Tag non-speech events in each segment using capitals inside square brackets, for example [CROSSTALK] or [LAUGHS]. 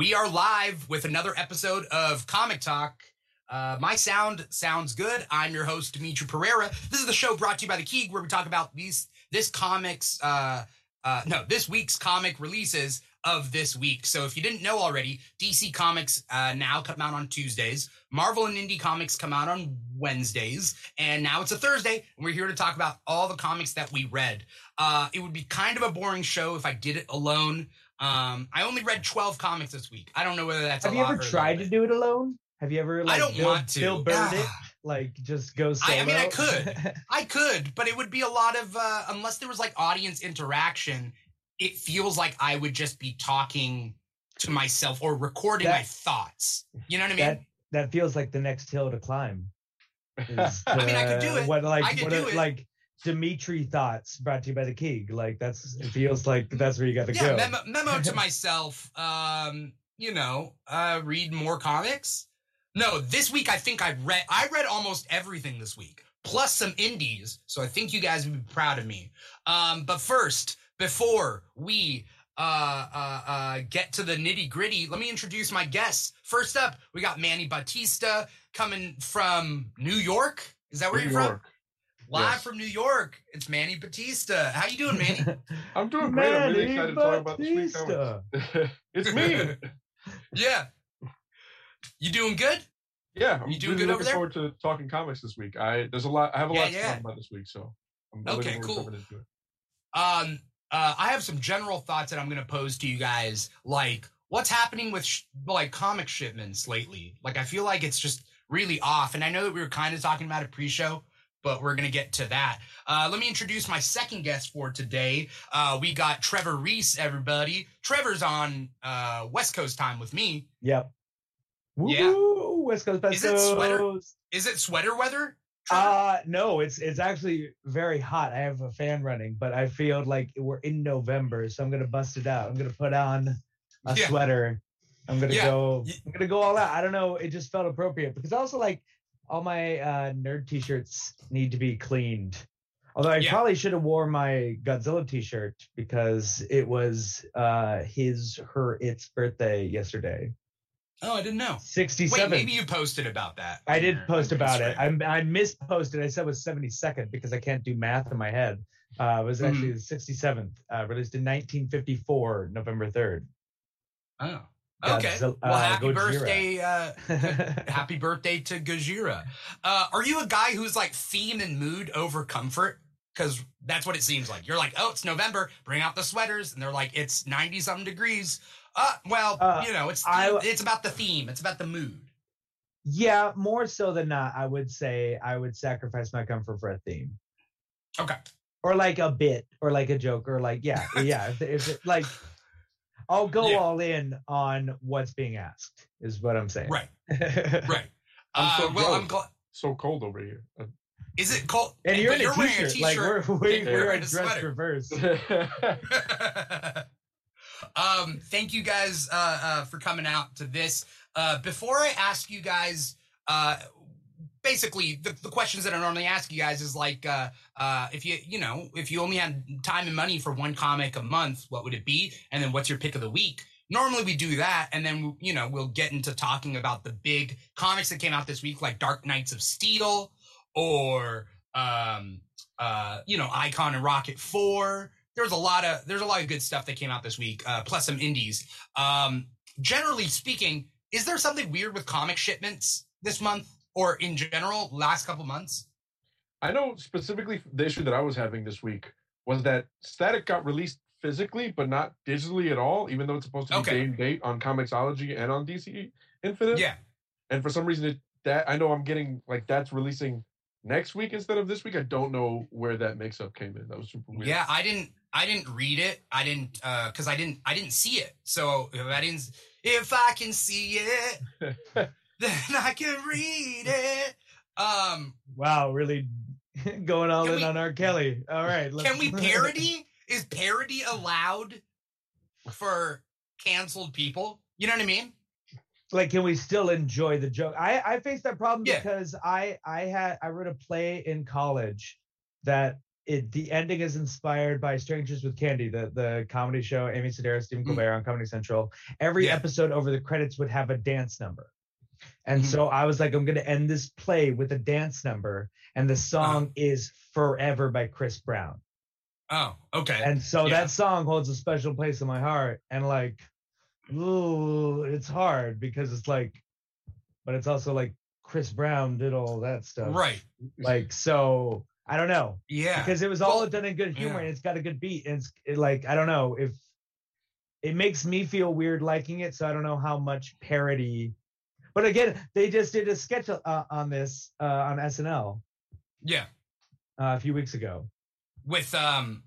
We are live with another episode of Comic Talk. Uh, my sound sounds good. I'm your host, Dimithri Perera. This is the show brought to you by The Keeg, where we talk about these this comics, uh, uh, no, this week's comic releases of this week. So if you didn't know already, DC Comics uh, now come out on Tuesdays. Marvel and Indie Comics come out on Wednesdays, and now it's a Thursday, and we're here to talk about all the comics that we read. Uh, it would be kind of a boring show if I did it alone. Um, I only read 12 comics this week. I don't know whether that's Have a you lot ever a tried to do it alone? Have you ever like I don't Bill, want to. Bill Bird it? Like just go solo? I- I mean, I could. [LAUGHS] I could, but it would be a lot of uh, unless there was like audience interaction. It feels like I would just be talking to myself or recording That- my thoughts. You know what I mean? that that feels like the next hill to climb. is [LAUGHS] I mean, I could do it. What like I could what do are- it. like Dimithri thoughts brought to you by the Keeg. Like that's it [LAUGHS] feels like that's where you got to yeah, go. memo, memo to [LAUGHS] myself. Um, you know, uh, read more comics. No, this week I think I read. I read almost everything this week, plus some indies. So I think you guys would be proud of me. Um, but first, before we uh, uh, uh, get to the nitty gritty, let me introduce my guests. First up, we got Manny Batista coming from New York. Is that where New you're from? York. Live Yes. from New York. It's Manny Batista. How you doing, Manny? [LAUGHS] I'm doing great. I'm really Manny excited to talk about this week's Batista. [LAUGHS] it's me. [LAUGHS] yeah. You doing good? Yeah, I'm You doing really good over looking there? forward to talking comics this week. I there's a lot. I have a Yeah, lot to talk about this week, so I'm Okay, cool. into it. Um, uh, I have some general thoughts that I'm going to pose to you guys. Like, what's happening with sh- like comic shipments lately? Like, I feel like it's just really off. And I know that we were kind of talking about it pre-show, but we're going to get to that. Uh, let me introduce my second guest for today. Uh, we got Trevor Reece. Everybody, Trevor's on uh, West Coast time with me. Yep. Yeah. Woo, West Coast Is it sweater? Is it sweater weather? Trevor? Uh no, it's it's actually very hot. I have a fan running, but I feel like we're in November, so I'm gonna bust it out. I'm gonna put on a Yeah. sweater. I'm gonna Yeah. go. I'm gonna go all out. I don't know. It just felt appropriate because also like all my uh, nerd t-shirts need to be cleaned. Although I Yeah. probably should have wore my Godzilla t-shirt because it was uh his her its birthday yesterday. oh, I didn't know. 67. Wait, maybe you posted about that. I did post about it. I I misposted. I said it was 72nd because I can't do math in my head. Uh, it was actually the 67th, uh, released in 1954, November 3rd. Oh. Okay. Godzilla- well, uh, happy Gojira. birthday. Uh, [LAUGHS] happy birthday to Gojira. Uh, are you a guy who's like theme and mood over comfort? Because that's what it seems like. You're like, oh, it's November. Bring out the sweaters, and they're like, it's ninety something degrees. Uh, well, Uh, you know, it's I- it's about the theme. It's about the mood. yeah, more so than not, I would say I would sacrifice my comfort for a theme Okay. or like a bit or like a joke or like yeah yeah if, if it, like I'll go Yeah. all in on what's being asked is what I'm saying. Right. right. [LAUGHS] Right. I'm Uh, so well, I'm jealous. glad. So cold over here. Uh, it cold? And you're but in a wearing t-shirt. Like we're we, we're in a dress sweater. reverse. [LAUGHS] um, thank you guys uh, uh, for coming out to this. Uh, before I ask you guys, uh, basically the, the questions that I normally ask you guys is like, uh, uh, if you you know if you only had time and money for one comic a month, what would it be? And then what's your pick of the week? Normally we do that, and then you know we'll get into talking about the big comics that came out this week, like Dark Knights of Steel or um, uh, you know Icon and Rocket Four there's a lot of there's a lot of good stuff that came out this week, uh, plus some indies. Um, generally speaking, is there something weird with comic shipments this month or in general last couple months? I know specifically the issue that I was having this week was that Static got released physically, but not digitally at all, even though it's supposed to be Okay. day and date on Comixology and on DC Infinite. Yeah, And for some reason, it, that I know I'm getting like that's releasing next week instead of this week. I don't know where that mix-up came in. That was super weird. yeah. I didn't I didn't read it. I didn't uh because I didn't I didn't see it. So if I didn't if I can see it, [LAUGHS] then I can read it. Um, Wow, really [LAUGHS] going all in we- on R. Kelly. All right. can we [LAUGHS] parody? Is parody allowed for canceled people? You know what I mean? like, can we still enjoy the joke? I I faced that problem Yeah. because I I had I wrote a play in college that it the ending is inspired by Strangers with Candy, the the comedy show. Amy Sedaris, Stephen Mm. Colbert on Comedy Central. Every Yeah. episode over the credits would have a dance number. And Mhm. so I was like, I'm gonna end this play with a dance number, and the song Uh-huh. is "Forever" by Chris Brown. Oh, okay. And so Yeah. that song holds a special place in my heart. And like, ooh, it's hard because it's like, but it's also like Chris Brown did all that stuff. right. Like, so I don't know Yeah. because it was all Well, done in good humor yeah. and it's got a good beat. And it's it, like, I don't know if it makes me feel weird liking it. So I don't know how much parody. But again, they just did a sketch uh, on this uh, on SNL yeah. uh, a few weeks ago With um,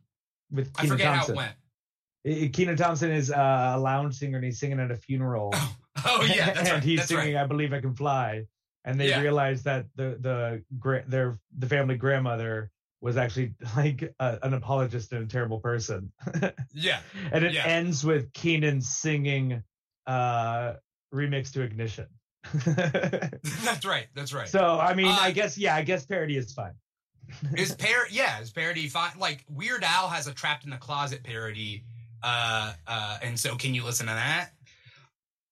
with I forget Thompson. how it went. Kenan Thompson is uh, a lounge singer and he's singing at a funeral. Oh yeah, [LAUGHS] that's and right. he's That's singing right. "I Believe I Can Fly," and they Yeah. realized that the the their the family grandmother was actually like a, an apologist and a terrible person. [LAUGHS] Yeah. and it Yeah. ends with Keenan singing uh remix to Ignition. [LAUGHS] that's right. That's right. so I mean, Uh, I guess yeah, I guess parody is fine. [LAUGHS] is par yeah is parody fine like weird al has a trapped in the closet parody uh uh and so can you listen to that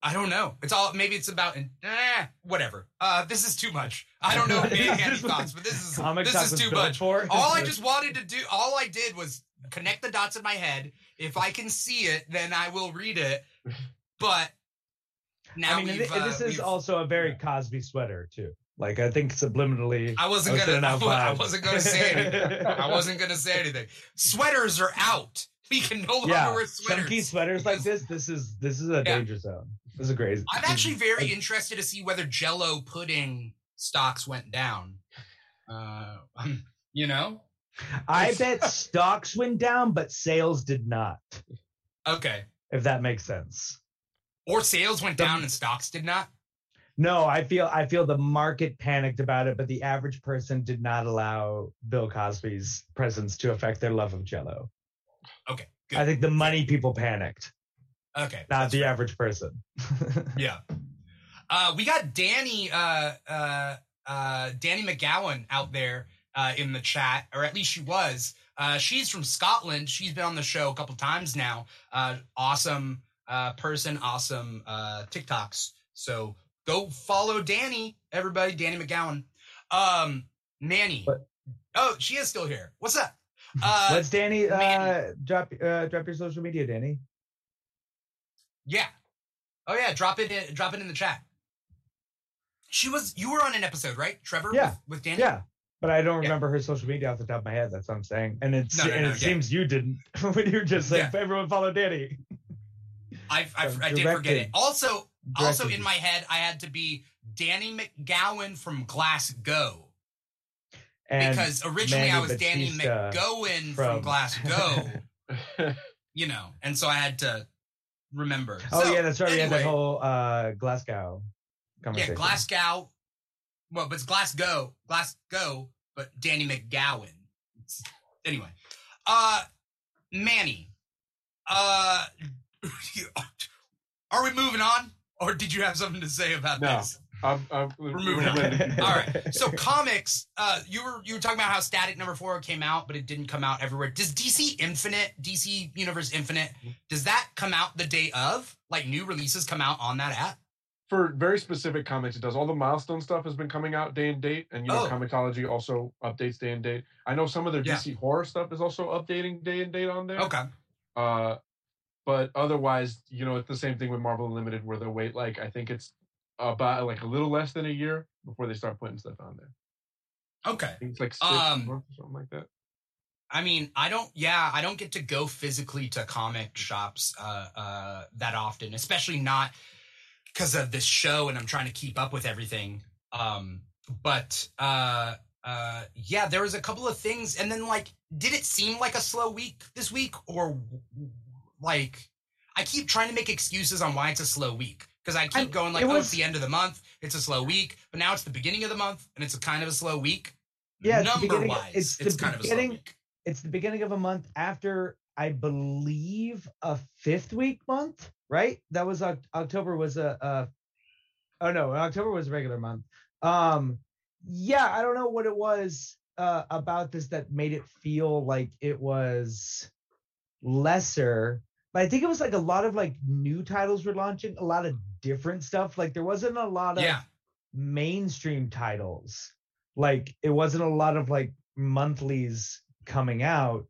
i don't know it's all maybe it's about eh, whatever uh this is too much i don't know if Manny any This [LAUGHS] is thoughts but this is Comic this is too much for. all i just wanted to do all i did was connect the dots in my head if i can see it then i will read it but now I mean, we've, thi- uh, this is also a very Cosby sweater too. Like I think subliminally. I wasn't was gonna. [LAUGHS] I, I wasn't gonna say anything. I wasn't gonna say anything. Sweaters are out. We can no longer yeah, wear sweaters. chunky sweaters like this. This is this is a Yeah. danger zone. This is crazy. I'm actually very Like- interested to see whether Jello pudding stocks went down. Uh, you know. I bet [LAUGHS] stocks went down, but sales did not. Okay. If that makes sense. Or sales went down and stocks did not. No, I feel I feel the market panicked about it, but the average person did not allow Bill Cosby's presence to affect their love of Jello. Okay. Good. I think the money people panicked, okay. not the average person. [LAUGHS] Yeah. Uh, we got Danny, uh, uh, uh, Danny McGowan out there uh, in the chat, or at least she was. Uh, she's from Scotland. She's been on the show a couple times now. Uh, awesome uh, person, awesome uh, TikToks. So go follow Danny, everybody. Danny McGowan. Um, Manny. What? Oh, she is still here. What's up? [LAUGHS] Uh, Let's Danny uh, drop uh, drop your social media, Danny. Yeah. Oh yeah, drop it in, drop it in the chat. She was you were on an episode, right? Trevor Yeah. with, with Danny? Yeah. But I don't Yeah. remember her social media off the top of my head. That's what I'm saying. And it's No, no, and no, it yeah. seems you didn't [LAUGHS] when you were just like Yeah. everyone follow Danny. [LAUGHS] I I, So I did forget it. Also also in my head I had to be Danny McGowan from Glasgow. And because originally I Manny was Danny McGowan from, from- Glass Go, [LAUGHS] you know, and so I had to remember. oh So, yeah, that's right. We had that whole uh Glasgow conversation. Yeah. Glasgow. Well, but it's Glasgow, Glasgow, but Danny McGowan. It's- anyway, uh, Manny, uh, [COUGHS] are we moving on, or did you have something to say about No. this? I'm, I'm, We're moving on. ready to keep All right. [LAUGHS] So comics, uh, you were you were talking about how Static Number Four came out, but it didn't come out everywhere. Does DC Infinite, DC Universe Infinite, does that come out the day of? Like new releases come out on that app? for very specific comics, it does all the milestone stuff has been coming out day and date, and you know, Oh. Comixology also updates day and date. I know some of their Yeah. DC horror stuff is also updating day and date on there. Okay. Uh, but otherwise, you know, it's the same thing with Marvel Unlimited, where they wait like I think it's about like a little less than a year before they start putting stuff on there. Okay. It's like six Um, months or something like that. I mean, I don't. Yeah, I don't get to go physically to comic shops uh, uh, that often, especially not because of this show, and I'm trying to keep up with everything. Um, but uh, uh, yeah, there was a couple of things, and then like, did it seem like a slow week this week, or like, I keep trying to make excuses on why it's a slow week because I keep I- going like, it oh, it's the end of the month, it's a slow week, but now it's the beginning of the month, and it's a kind of a slow week. Yeah, number wise, it's it's, kind of a slow week. it's the beginning of a month after I believe a fifth week month, right? That was October was a, a oh no, October was a regular month. Um yeah, I don't know what it was. uh, about this that made it feel like it was lesser. But I think it was like a lot of like new titles were launching, a lot of different stuff. Like there wasn't a lot of Yeah. mainstream titles. Like it wasn't a lot of like monthlies coming out.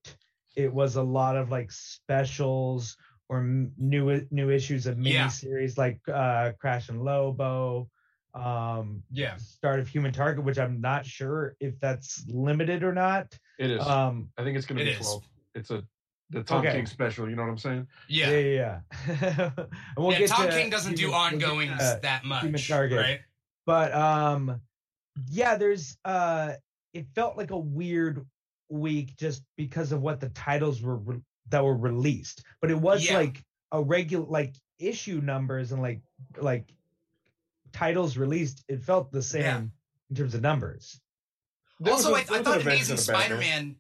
It was a lot of like specials or m- new new issues of Yeah. miniseries like uh Crush and Lobo, um Yeah. Start of Human Target, which I'm not sure if that's limited or not. It is. Um I think it's gonna It be is. twelve. It's a the Tom Okay. King special. You know what I'm saying? Yeah. yeah, yeah. yeah. [LAUGHS] And we'll yeah, get Tom to King doesn't do Human- we'll get ongoings to- that much. Human Target. Right? but um yeah there's uh it felt like a weird week just because of what the titles were re- that were released but it was Yeah. like a regular like issue numbers and like like titles released it felt the same Yeah. in terms of numbers There also, a- I, there I thought an Avengers Amazing and a Batman.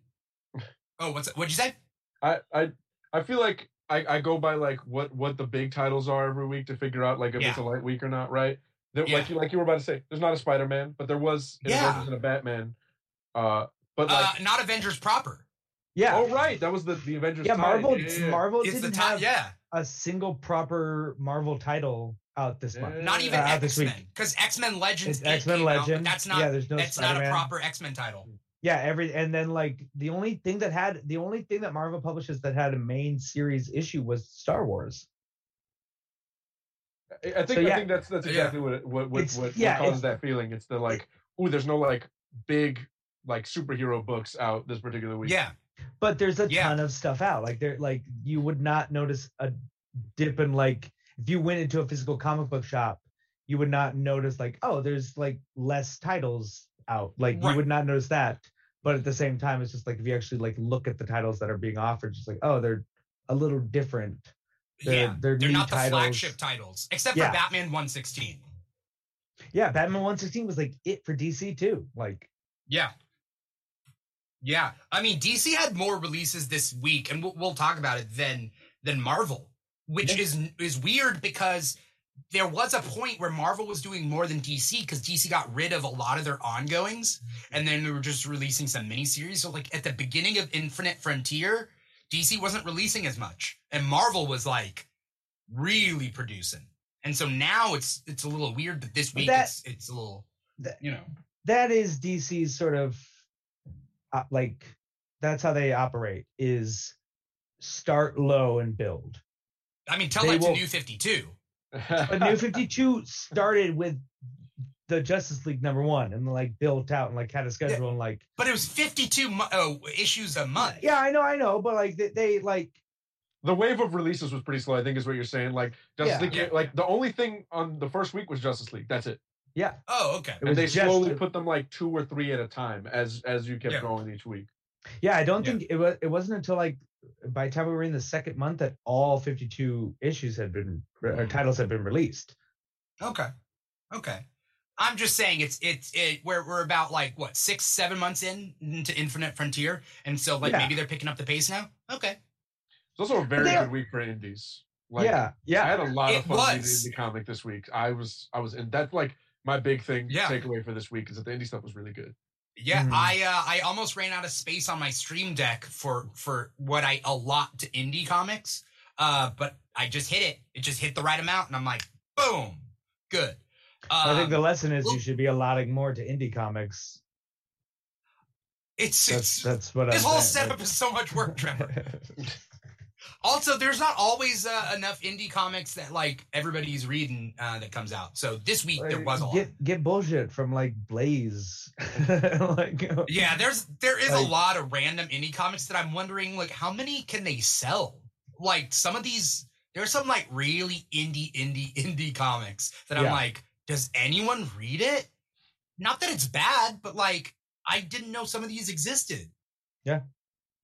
Spider-Man. [LAUGHS] Oh, what's what'd you say? I I I feel like I, I go by like what what the big titles are every week to figure out like if it's a light week or not, right? There, Yeah. Like you like you were about to say, there's not a Spider Man, but there was an Yeah. Avengers and a Batman. Uh, but like, uh, not Avengers proper. yeah oh right, that was the the Avengers. yeah marvel Yeah, yeah, yeah. marvel It's didn't time. have Yeah. a single proper marvel title out this month Not even Uh, this X week. Men, because X Men Legends. x-men came out, but legend that's not. yeah there's no that's not a proper X Men title. Yeah, every and then like the only thing that had the only thing that Marvel publishes that had a main series issue was Star Wars. I I think So, yeah. I think that's that's Yeah. exactly what it- what what what, yeah, what causes that feeling. It's the like, oh, there's no like big like superhero books out this particular week. Yeah. But there's a Yeah. ton of stuff out. Like there like you would not notice a dip in like if you went into a physical comic book shop, you would not notice like, oh, there's like less titles out. Like Right. you would not notice that. But at the same time, it's just like if you actually like look at the titles that are being offered, just like, oh, they're a little different. They're- yeah. they're They're not the flagship titles, except Yeah. for Batman 116. Yeah, Batman 116 was like it for DC too. Like Yeah. Yeah. I mean, DC had more releases this week, and we'll, we'll talk about it than than Marvel, which Yeah. is is weird because there was a point where Marvel was doing more than DC because DC got rid of a lot of their ongoings, and then they were just releasing some miniseries. So, like at the beginning of Infinite Frontier, DC wasn't releasing as much, and Marvel was like really producing. And so now it's it's a little weird that this week that- it's it's a little that- you know that is DC's sort of uh, like that's how they operate is start low and build. I mean, tell They that to New 52. But New 52 started with the Justice League number 1 and like built out and like had a schedule and like But it was 52 mo- oh, issues a month. yeah, I know, I know, but like they, they like the wave of releases was pretty slow. I think is what you're saying. Like Justice Yeah. League, Yeah. like the only thing on the first week was Justice League. That's it. yeah, Oh, okay. and they slowly a- put them like two or three at a time as as you kept Yeah. going each week. Yeah, I don't Yeah. think it was it wasn't until like by the time we were in the second month that all 52 issues had been or Mhm. titles had been released. Okay. Okay. I'm just saying it's it's it we're we're about like what six seven months in into Infinite Frontier, and so like Yeah. maybe they're picking up the pace now. Okay. It's also a very they are- good week for indies. Like, yeah, yeah I had a lot It of fun reading was. the comic this week. I was I was in that's like my big thing Yeah. takeaway for this week is that the indie stuff was really good. Yeah, Mhm. I uh, I almost ran out of space on my stream deck for for what I allot to indie comics. Uh, but I just hit it. It just hit the right amount, and I'm like, boom, good. I think the Um, lesson is well- you should be allotting more to indie comics. it's That's it's that's what this I'm whole saying, setup is so much work, Trevor. [LAUGHS] Also, there's not always uh, enough indie comics that like everybody's reading uh, that comes out. So this week there was a lot. get get bullshit from like Blaze. [LAUGHS] like Yeah, there's there is Like- a lot of random indie comics that I'm wondering like how many can they sell? Like some of these there's some like really indie indie [LAUGHS] indie comics that I'm Yeah. like, does anyone read it? Not that it's bad, but like I didn't know some of these existed.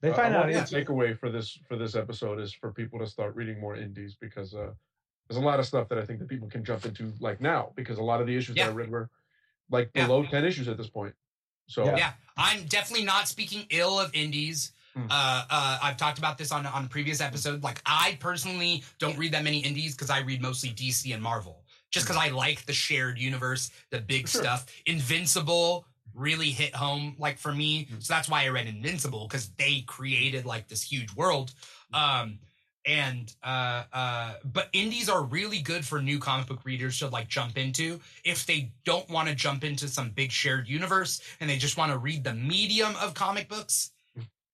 They find uh, out. one Yeah. takeaway for this for this episode is for people to start reading more indies because uh, there's a lot of stuff that I think that people can jump into like now because a lot of the issues Yeah. that I read were like Yeah. below ten issues at this point. So Yeah. Yeah, I'm definitely not speaking ill of indies. Hmm. Uh, uh, I've talked about this on on a previous episode. Like, I personally don't read that many indies because I read mostly DC and Marvel, just because I like the shared universe, the big Sure. stuff. Invincible, really hit home like for me. Mm. So that's why I read Invincible because they created like this huge world. Um and uh uh but indies are really good for new comic book readers to like jump into if they don't want to jump into some big shared universe and they just want to read the medium of comic books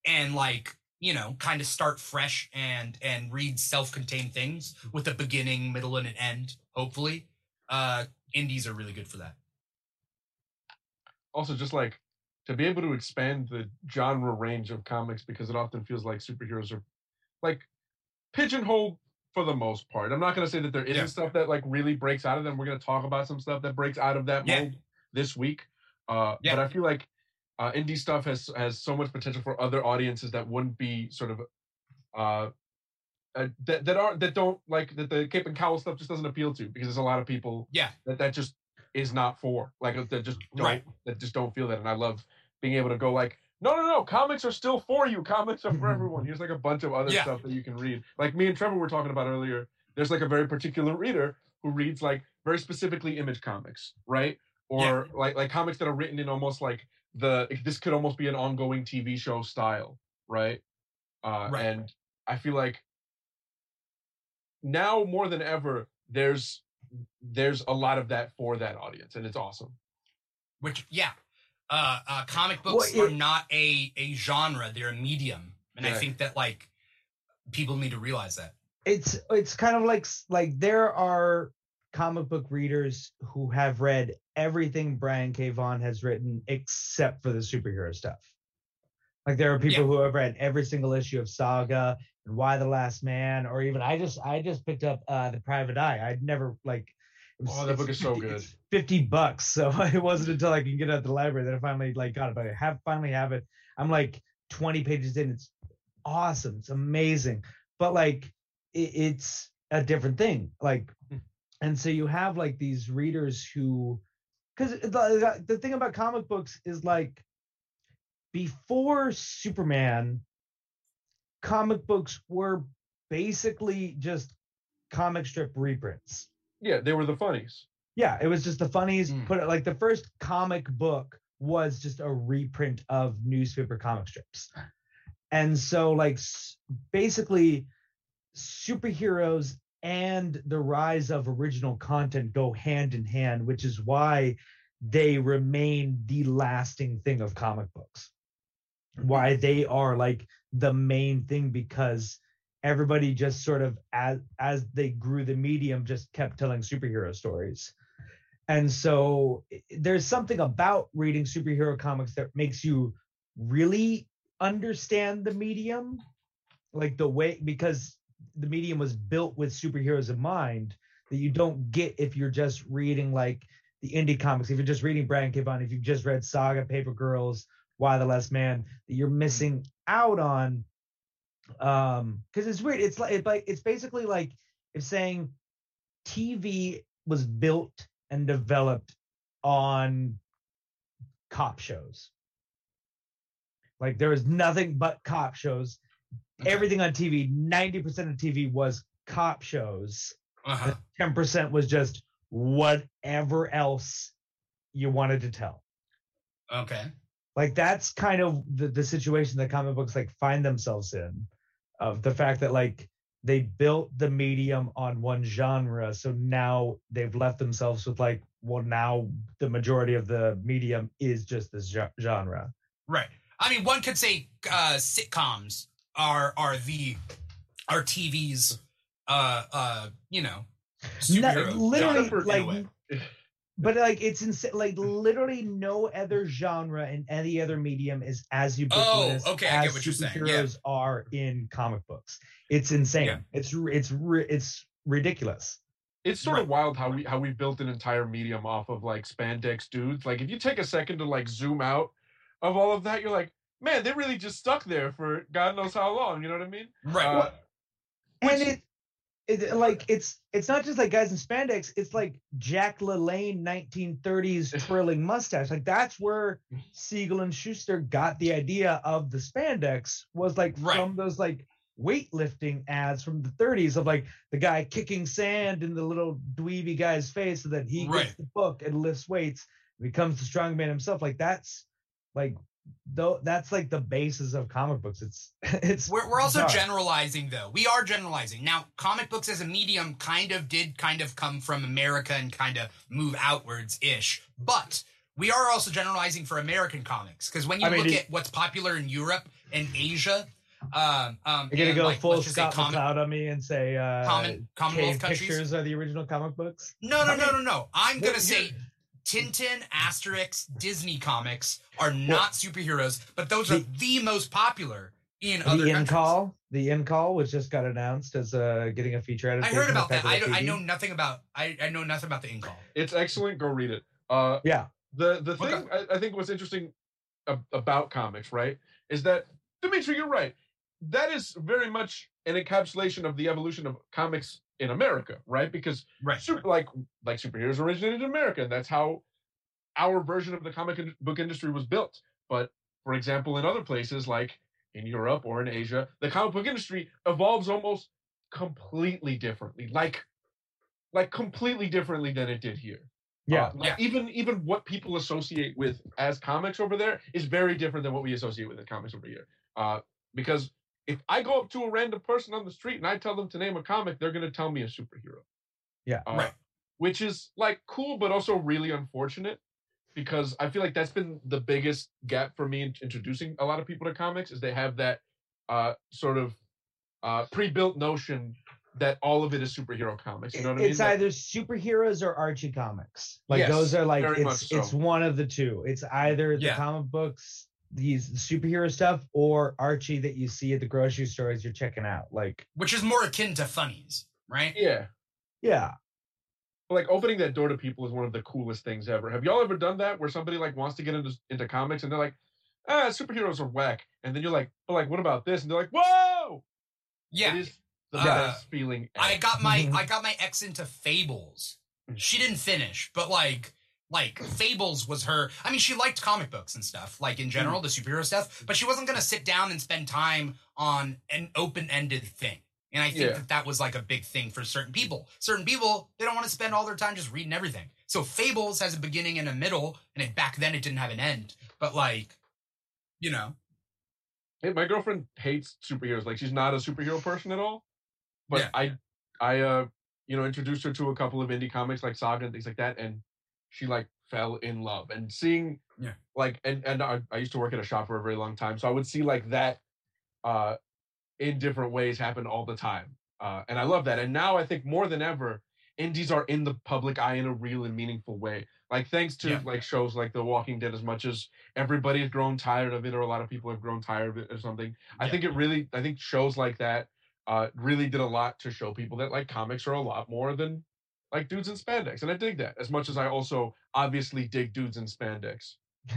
and like you know kind of start fresh and and read self-contained things with a beginning middle and an end hopefully uh indies are really good for that also just like to be able to expand the genre range of comics because it often feels like superheroes are like pigeonholed for the most part. I'm not going to say that there isn't Yeah. stuff that like really breaks out of them. We're going to talk about some stuff that breaks out of that Yeah. mold this week. Uh, Yeah. But I feel like uh, indie stuff has has so much potential for other audiences that wouldn't be sort of uh, uh, that that aren't that don't like that the Cape and Cowl stuff just doesn't appeal to because there's a lot of people yeah that that just is not for like that just don't Right. that just don't feel that and i love being able to go like no no no comics are still for you comics are for [LAUGHS] everyone here's like a bunch of other Yeah. stuff that you can read like me and trevor were talking about earlier there's like a very particular reader who reads like very specifically image comics right or like like comics that are written in almost like the this could almost be an ongoing tv show style right uh Right. and i feel like now more than ever there's there's a lot of that for that audience and it's awesome which yeah uh uh comic books Well, are not a a genre they're a medium and i think that like people need to realize that it's it's kind of like like there are comic book readers who have read everything Brian K. Vaughan has written except for the superhero stuff. Like there are people Yeah. who have read every single issue of Saga and Y the Last Man, or even I just I just picked up uh The Private Eye. I'd never like it Oh, that book is so 50 good. it's Fifty bucks. So [LAUGHS] it wasn't until I can get it at the library that I finally like got it. But I have finally have it. I'm like 20 pages in. It's awesome. It's amazing. But like it, it's a different thing. Like, Hmm. and so you have like these readers who, because the the thing about comic books is like, before Superman, comic books were basically just comic strip reprints. yeah they were the funnies Yeah, it was just the funnies. Mm. Put it like the first comic book was just a reprint of newspaper comic strips. And so like s- basically superheroes and the rise of original content go hand in hand, which is why they remain the lasting thing of comic books. Why they are like the main thing because everybody just sort of as as they grew the medium just kept telling superhero stories and so there's something about reading superhero comics that makes you really understand the medium like the way because the medium was built with superheroes in mind that you don't get if you're just reading like the indie comics if you're just reading Brian K. Vaughan, if you've just read Saga Paper Girls Y the Last Man that you're missing out on um because it's weird it's like it's like it's basically like if saying tv was built and developed on cop shows. Like there was nothing but cop shows. Okay. everything on tv 90% of tv was cop shows. Uh-huh. 10% was just whatever else you wanted to tell. Okay like that's kind of the, the situation that comic books like find themselves in of the fact that like they built the medium on one genre so now they've left themselves with like well now the majority of the medium is just this genre Right. I mean, one could say uh, sitcoms are are the are TV's uh uh you know No, superhero literally genre in a like way. But like it's insane like literally no other genre in any other medium is as ubiquitous okay, I get as what you're saying, yeah. superheroes are in comic books it's insane Yeah. it's it's it's ridiculous it's sort Right. of wild how we how we built an entire medium off of like spandex dudes like if you take a second to like zoom out of all of that you're like man they really just stuck there for god knows how long you know what i mean right. uh, and Which- it, it like it's it's not just like guys in spandex it's like jack lalanne 1930s [LAUGHS] twirling mustache like that's where siegel and shuster got the idea of the spandex was like Right. from those like weightlifting ads from the 30s of like the guy kicking sand in the little dweeby guy's face so that he Right. gets the book and lifts weights and becomes the strongman himself. Like that's like though that's like the basis of comic books. It's [LAUGHS] it's We're, we're also bizarre. generalizing though. We are generalizing. Now, comic books as a medium kind of did kind of come from America and kind of move outwards ish. But we are also generalizing for American comics because when you I mean, look at what's popular in Europe and Asia, um, um, You're gonna go like, full Scott comic- McCloud on me and say uh Common- Commonwealth countries? are the original comic books. No, no, no, no, no. I'm gonna say Tintin, Asterix, Disney comics are not superheroes, but those are the most popular in other the in countries. call, the Incal was just got announced as uh getting a feature I adaptation. heard about of that. I, Pepper don't, I the know nothing about. I, I know nothing about the Incal. It's excellent. Go read it. Uh, Yeah, the the Okay. thing I, I think what's interesting ab- about comics, right, is that Dimithri, you're right. That is very much an encapsulation of the evolution of comics in America, right? Because Right. super, like like superheroes originated in America, and that's how our version of the comic book industry was built. But for example, in other places like in Europe or in Asia, the comic book industry evolves almost completely differently, like like completely differently than it did here. yeah. Uh, like, even even what people associate with as comics over there is very different than what we associate with as comics over here. Uh, because if I go up to a random person on the street and I tell them to name a comic, they're gonna tell me a superhero. Yeah. Uh, Right. Which is like cool, but also really unfortunate because I feel like that's been the biggest gap for me in introducing a lot of people to comics is they have that uh, sort of uh, pre-built notion that all of it is superhero comics. You know what I mean? it's either superheroes or Archie comics. Like Yes, those are like it's so. it's one of the two. It's either the Yeah. comic books, these superhero stuff, or Archie that you see at the grocery stores you're checking out. Like which is more akin to funnies, right? yeah. yeah, like opening that door to people is one of the coolest things ever. Have y'all ever done that where somebody like wants to get into into comics and they're like, ah, superheroes are whack, and then you're like, but like, what about this? And they're like, whoa! Yeah. It is the Uh, best feeling. I got my I got my ex into Fables. Mm. She didn't finish, but like like Fables was her. I mean, she liked comic books and stuff, like in general, Mm. the superhero stuff. But she wasn't gonna sit down and spend time on an open ended thing. And I think Yeah. that that was like a big thing for certain people. Certain people they don't want to spend all their time just reading everything. So Fables has a beginning and a middle, and it, back then it didn't have an end. But like, you know, Hey, my girlfriend hates superheroes. Like she's not a superhero person at all. But Yeah. I, I, uh, you know, introduced her to a couple of indie comics like Saga and things like that, and she like fell in love. And seeing, Yeah. like, and and I, I used to work at a shop for a very long time, so I would see like that, uh, in different ways happen all the time. Uh, and I love that. And now I think more than ever, indies are in the public eye in a real and meaningful way. Like thanks to Yeah. like shows like The Walking Dead, as much as everybody has grown tired of it, or a lot of people have grown tired of it, or something. I Yeah. think it really, I think shows like that uh, really did a lot to show people that like comics are a lot more than like dudes in spandex, and I dig that as much as I also obviously dig dudes in spandex. [LAUGHS]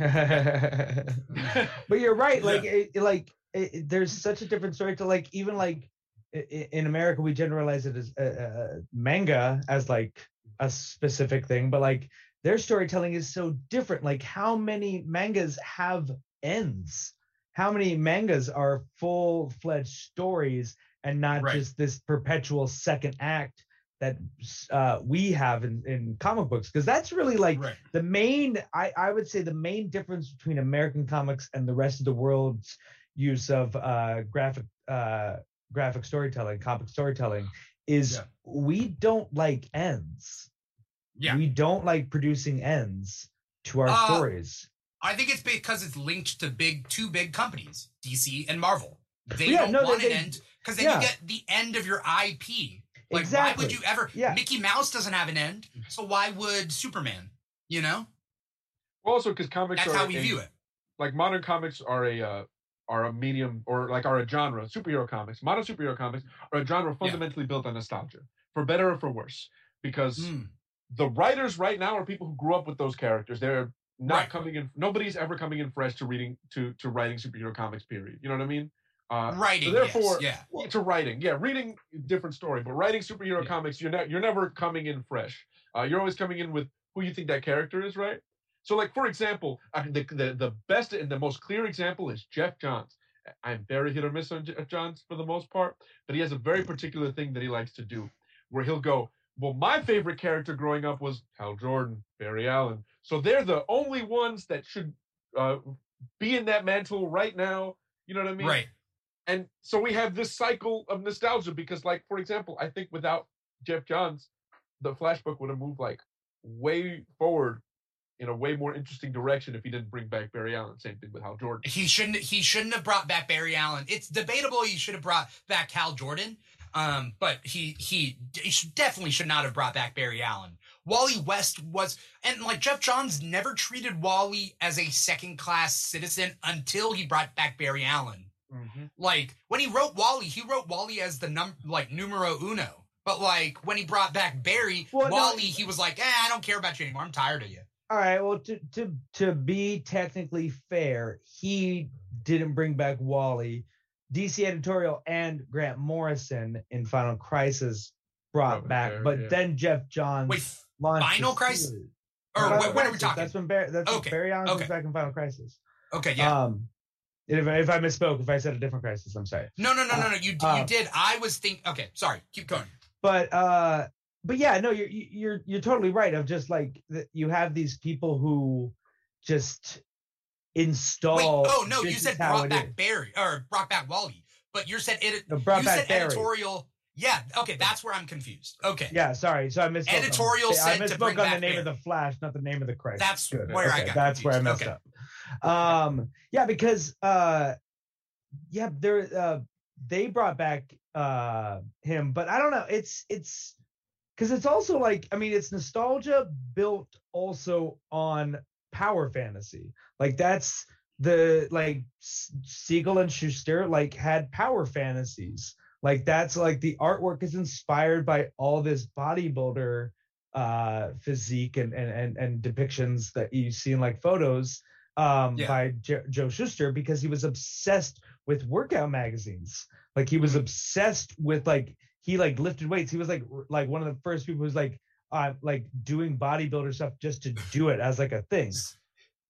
but you're right. Like it, it- like it, there's such a different story to like even like in America we generalize it as uh, uh, manga as like a specific thing, but like their storytelling is so different. Like how many mangas have ends? How many mangas are full fledged stories and not Right. just this perpetual second act that uh, we have in, in comic books? Because that's really like right. the main I, I would say the main difference between american comics and the rest of the world's use of uh graphic uh graphic storytelling comic storytelling is Yeah. we don't like ends Yeah. we don't like producing ends to our Uh, stories I think it's because it's linked to big two big companies, DC and Marvel. They Yeah, don't no, want they- an they- end because then yeah. you get the end of your IP. Like, exactly why would you ever? Yeah. Mickey Mouse doesn't have an end, so why would Superman? You know, Well, also because comics that's are how we a- view it. like modern comics are a uh, are a medium or like are a genre. Superhero comics, modern superhero comics are a genre fundamentally built on nostalgia, for better or for worse. Because Mm, the writers right now are people who grew up with those characters. They're not Right. coming in. Nobody's ever coming in fresh to reading to to writing superhero comics. Period. You know what I mean? Uh, Writing, therefore- yes, yeah, yeah, to writing, yeah, reading different story, but writing superhero Yeah. comics, you're not you're never coming in fresh. Uh, you're always coming in with who you think that character is, right? So, like for example, I mean, the, the the best and the most clear example is Geoff Johns. I'm very hit or miss on Geoff Johns for the most part, but he has a very particular thing that he likes to do, where he'll go, well, my favorite character growing up was Hal Jordan, Barry Allen. So they're the only ones that should uh, be in that mantle right now. You know what I mean? Right. And so we have this cycle of nostalgia because, like, for example, I think without Geoff Johns, the Flash book would have moved like way forward in a way more interesting direction if he didn't bring back Barry Allen. Same thing with Hal Jordan. He shouldn't. He shouldn't have brought back Barry Allen. It's debatable. He should have brought back Hal Jordan. Um, but he he, he definitely should not have brought back Barry Allen. Wally West was, and like Geoff Johns never treated Wally as a second class citizen until he brought back Barry Allen. Mm-hmm. Like when he wrote Wally, he wrote Wally as the num like numero uno. But like when he brought back Barry, Well, no, Wally, he was like, eh, I don't care about you anymore. I'm tired of you. All right. Well, to to to be technically fair, he didn't bring back Wally. DC editorial and Grant Morrison in Final Crisis brought Brought back, back, but yeah. then Geoff Johns Wait, launched the Final Crisis? series. or Final when, when are we talking? That's when Barry, that's when Okay, Barry Allen okay. comes back in Final Crisis. okay, yeah. Um, if, I- if I misspoke, if I said a different crisis, I'm sorry. no, no, no, uh, no, no. You you uh, did. I was think. Okay, sorry. Keep going. but uh but yeah no you're you're you're totally right of just like you have these people who just install Wait. Oh no, you said brought back is. Barry or brought back Wally, but you said it. No, brought you back said Barry. editorial. Yeah. Okay, that's where I'm confused. Okay. yeah sorry so i misspoke Editorial I said to misspoke bring on the name of the flash not the name of the crisis That's Good. where I got that's where i messed Okay. up um yeah because uh yeah there uh they brought back uh him but i don't know it's it's because it's also like i mean it's nostalgia built also on power fantasy. Like that's the like siegel and shuster like had power fantasies. Like that's like the artwork is inspired by all this bodybuilder uh physique and and and, and depictions that you see in like photos um Yeah. by jo- joe shuster because he was obsessed with workout magazines like he was Mhm. obsessed with like he like lifted weights he was like r- like one of the first people who's like uh like doing bodybuilder stuff just to do it as like a thing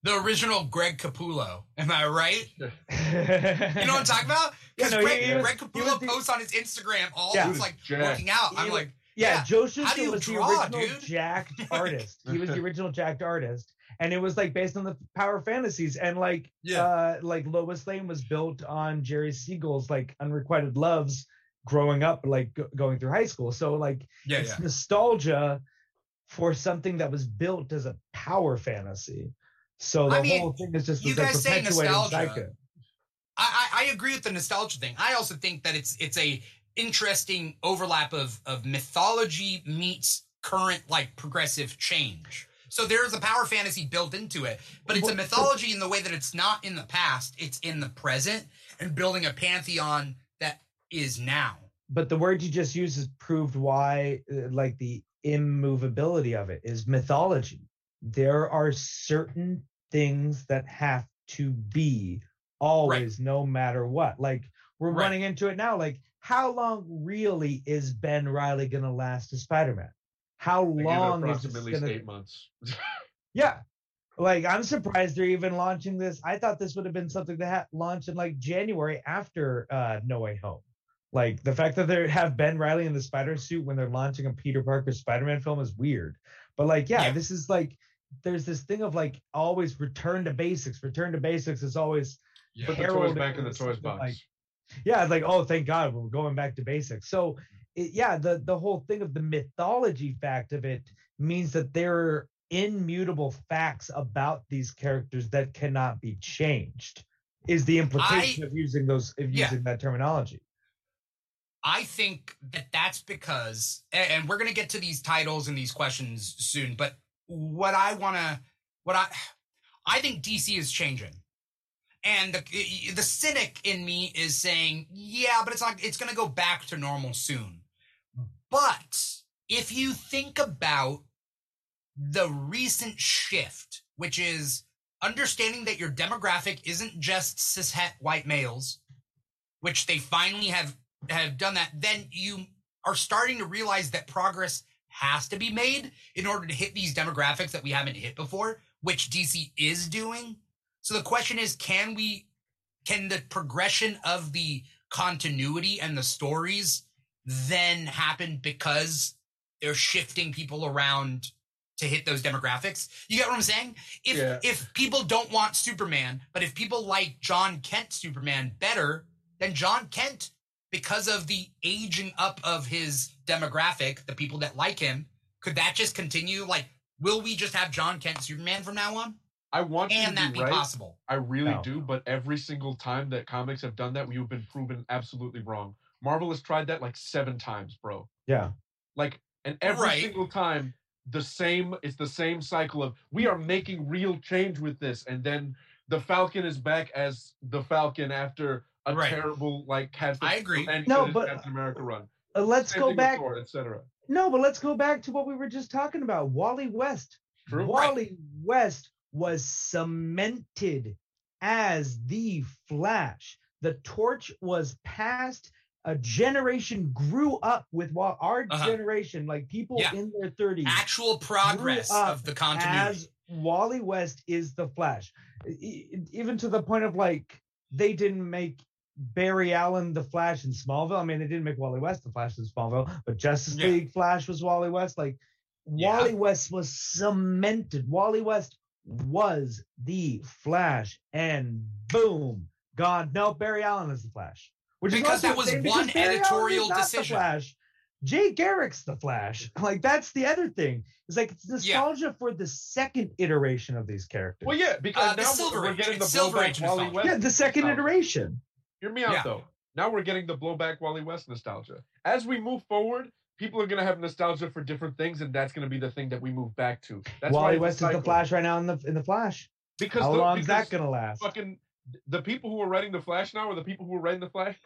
The original Greg Capullo. Am I right? you know what I'm [LAUGHS] talking about? Because Yeah, no, Greg, he- he was- Greg Capullo the- posts on his Instagram all Yeah. yeah. Like jacked. working out. He I'm was- like, Yeah, Yeah. Joe Shuster was draw, the original dude? jacked [LAUGHS] artist. He was the original jacked artist, and it was like based on the Power Fantasies, and like Yeah. uh, like Lois Lane was built on Jerry Siegel's like Unrequited Loves growing up, like go- going through high school. So like yeah, it's yeah. nostalgia for something that was built as a power fantasy. So the I mean, whole thing is just you like, guys say perpetuating nostalgia. I I agree with the nostalgia thing. I also think that it's it's a interesting overlap of of mythology meets current like progressive change. So there's a power fantasy built into it, but it's a mythology in the way that it's not in the past; it's in the present and building a pantheon that is now. but the word you just used has proved why uh, like the immovability of it is mythology there are certain things that have to be always no matter what like we're Right. running into it now like how long really is ben reilly gonna last as spider-man how long is this gonna eight months. yeah. [LAUGHS] Like I'm surprised they're even launching this. I thought this would have been something that ha- launch in like January after uh No Way Home. Like the fact that they have Ben Reilly in the spider suit when they're launching a Peter Parker Spider-Man film is weird. But like yeah, Yeah. this is like there's this thing of like always return to basics. Return to basics is always Put the toys back in the toys box. like- yeah, it's like oh thank God we're going back to basics. So it, yeah, the the whole thing of the mythology fact of it means that there are immutable facts about these characters that cannot be changed. Is the implication of using those of Yeah. using that terminology? I think that that's because, and we're going to get to these titles and these questions soon, but what I want to, what I, I think DC is changing. And the, the cynic in me is saying, yeah, but it's not, it's going to go back to normal soon. But if you think about the recent shift, which is understanding that your demographic isn't just cishet white males, which they finally have have done that, then you are starting to realize that progress has to be made in order to hit these demographics that we haven't hit before, which DC is doing. So the question is, can we, can the progression of the continuity and the stories then happen because they're shifting people around to hit those demographics. You get what I'm saying? If Yeah. if people don't want Superman, but if people like Jon Kent Superman better, then Jon Kent, because of the aging up of his demographic, the people that like him, could that just continue? Like, will we just have Jon Kent Superman from now on? I want you Can to that be be right. possible? I really No. do, but every single time that comics have done that, you've been proven absolutely wrong. Marvel has tried that like seven times, bro. Yeah. Like, and every Right. single time, the same. It's the same cycle of we are making real change with this, and then the Falcon is back as the Falcon after a Right. terrible like Captain. I agree. end No, to but- Captain America run. Uh, let's Same go back. Thor, etc. No, but let's go back to what we were just talking about. Wally West. True. Wally West was cemented as the Flash. The torch was passed. A generation grew up with what our Uh-huh. generation, like people Yeah. in their 30s, Actual progress of the continuity. as Wally West is the Flash. Even to the point of like they didn't make Barry Allen the Flash in Smallville. I mean, they didn't make Wally West the Flash in Smallville, but Justice Yeah. League Flash was Wally West. Like Yeah. Wally West was cemented. Wally West was the Flash, and boom, gone. No, Barry Allen is the Flash. Which is Because also that was one Barry Allen is editorial decision. Flash. Jay Garrick's the Flash. [LAUGHS] Like that's the other thing. It's like it's Yeah. nostalgia for the second iteration of these characters. Well, yeah, because Uh, the now Silver we're Age. getting the Silver blowback Age Wally nostalgia. West. yeah, the second nostalgia. iteration. Hear me out Yeah. though. Now we're getting the blowback Wally West nostalgia. As we move forward, people are gonna have nostalgia for different things, and that's gonna be the thing that we move back to. That's why Wally it's West is the. Flash right now in the in the Flash. Because How the, long is that gonna last? fucking the people who are writing the Flash now, or the people who were writing the Flash,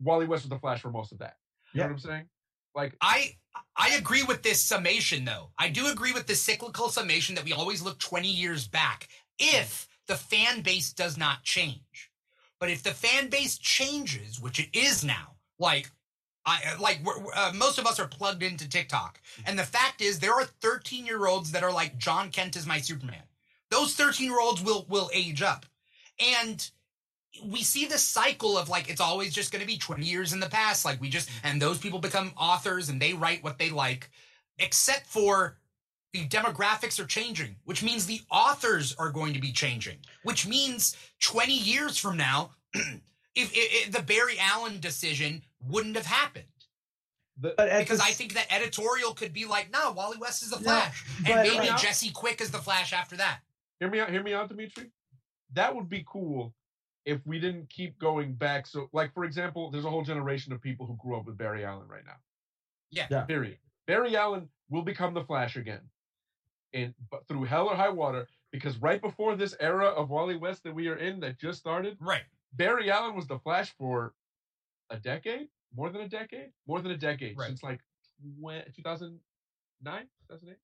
Wally West was the Flash for most of that. You Yeah. know what I'm saying? Like, I I agree with this summation though. I do agree with the cyclical summation that we always look 20 years back if the fan base does not change. But if the fan base changes, which it is now, like I like we're, we're- uh, most of us are plugged into TikTok, and the fact is there are 13 year olds that are like Jon Kent is my Superman. Those 13 year olds will will age up, and we see this cycle of like it's always just going to be 20 years in the past like we just and those people become authors and they write what they like except for the demographics are changing which means the authors are going to be changing which means 20 years from now [CLEARS THROAT] if, if, if the barry allen decision wouldn't have happened But because the i s- think that editorial could be like no wally west is the flash but- and maybe jesse quick is the flash after that hear me out. Hear me out, Dimithri. That would be cool if we didn't keep going back. So, like for example, there's a whole generation of people who grew up with Barry Allen right now. Yeah. Yeah. Period. Barry Allen will become the Flash again, and but through hell or high water, because right before this era of Wally West that we are in that just started, right Barry Allen was the Flash for a decade, more than a decade, more than a decade Right. since like when 2009, 2008.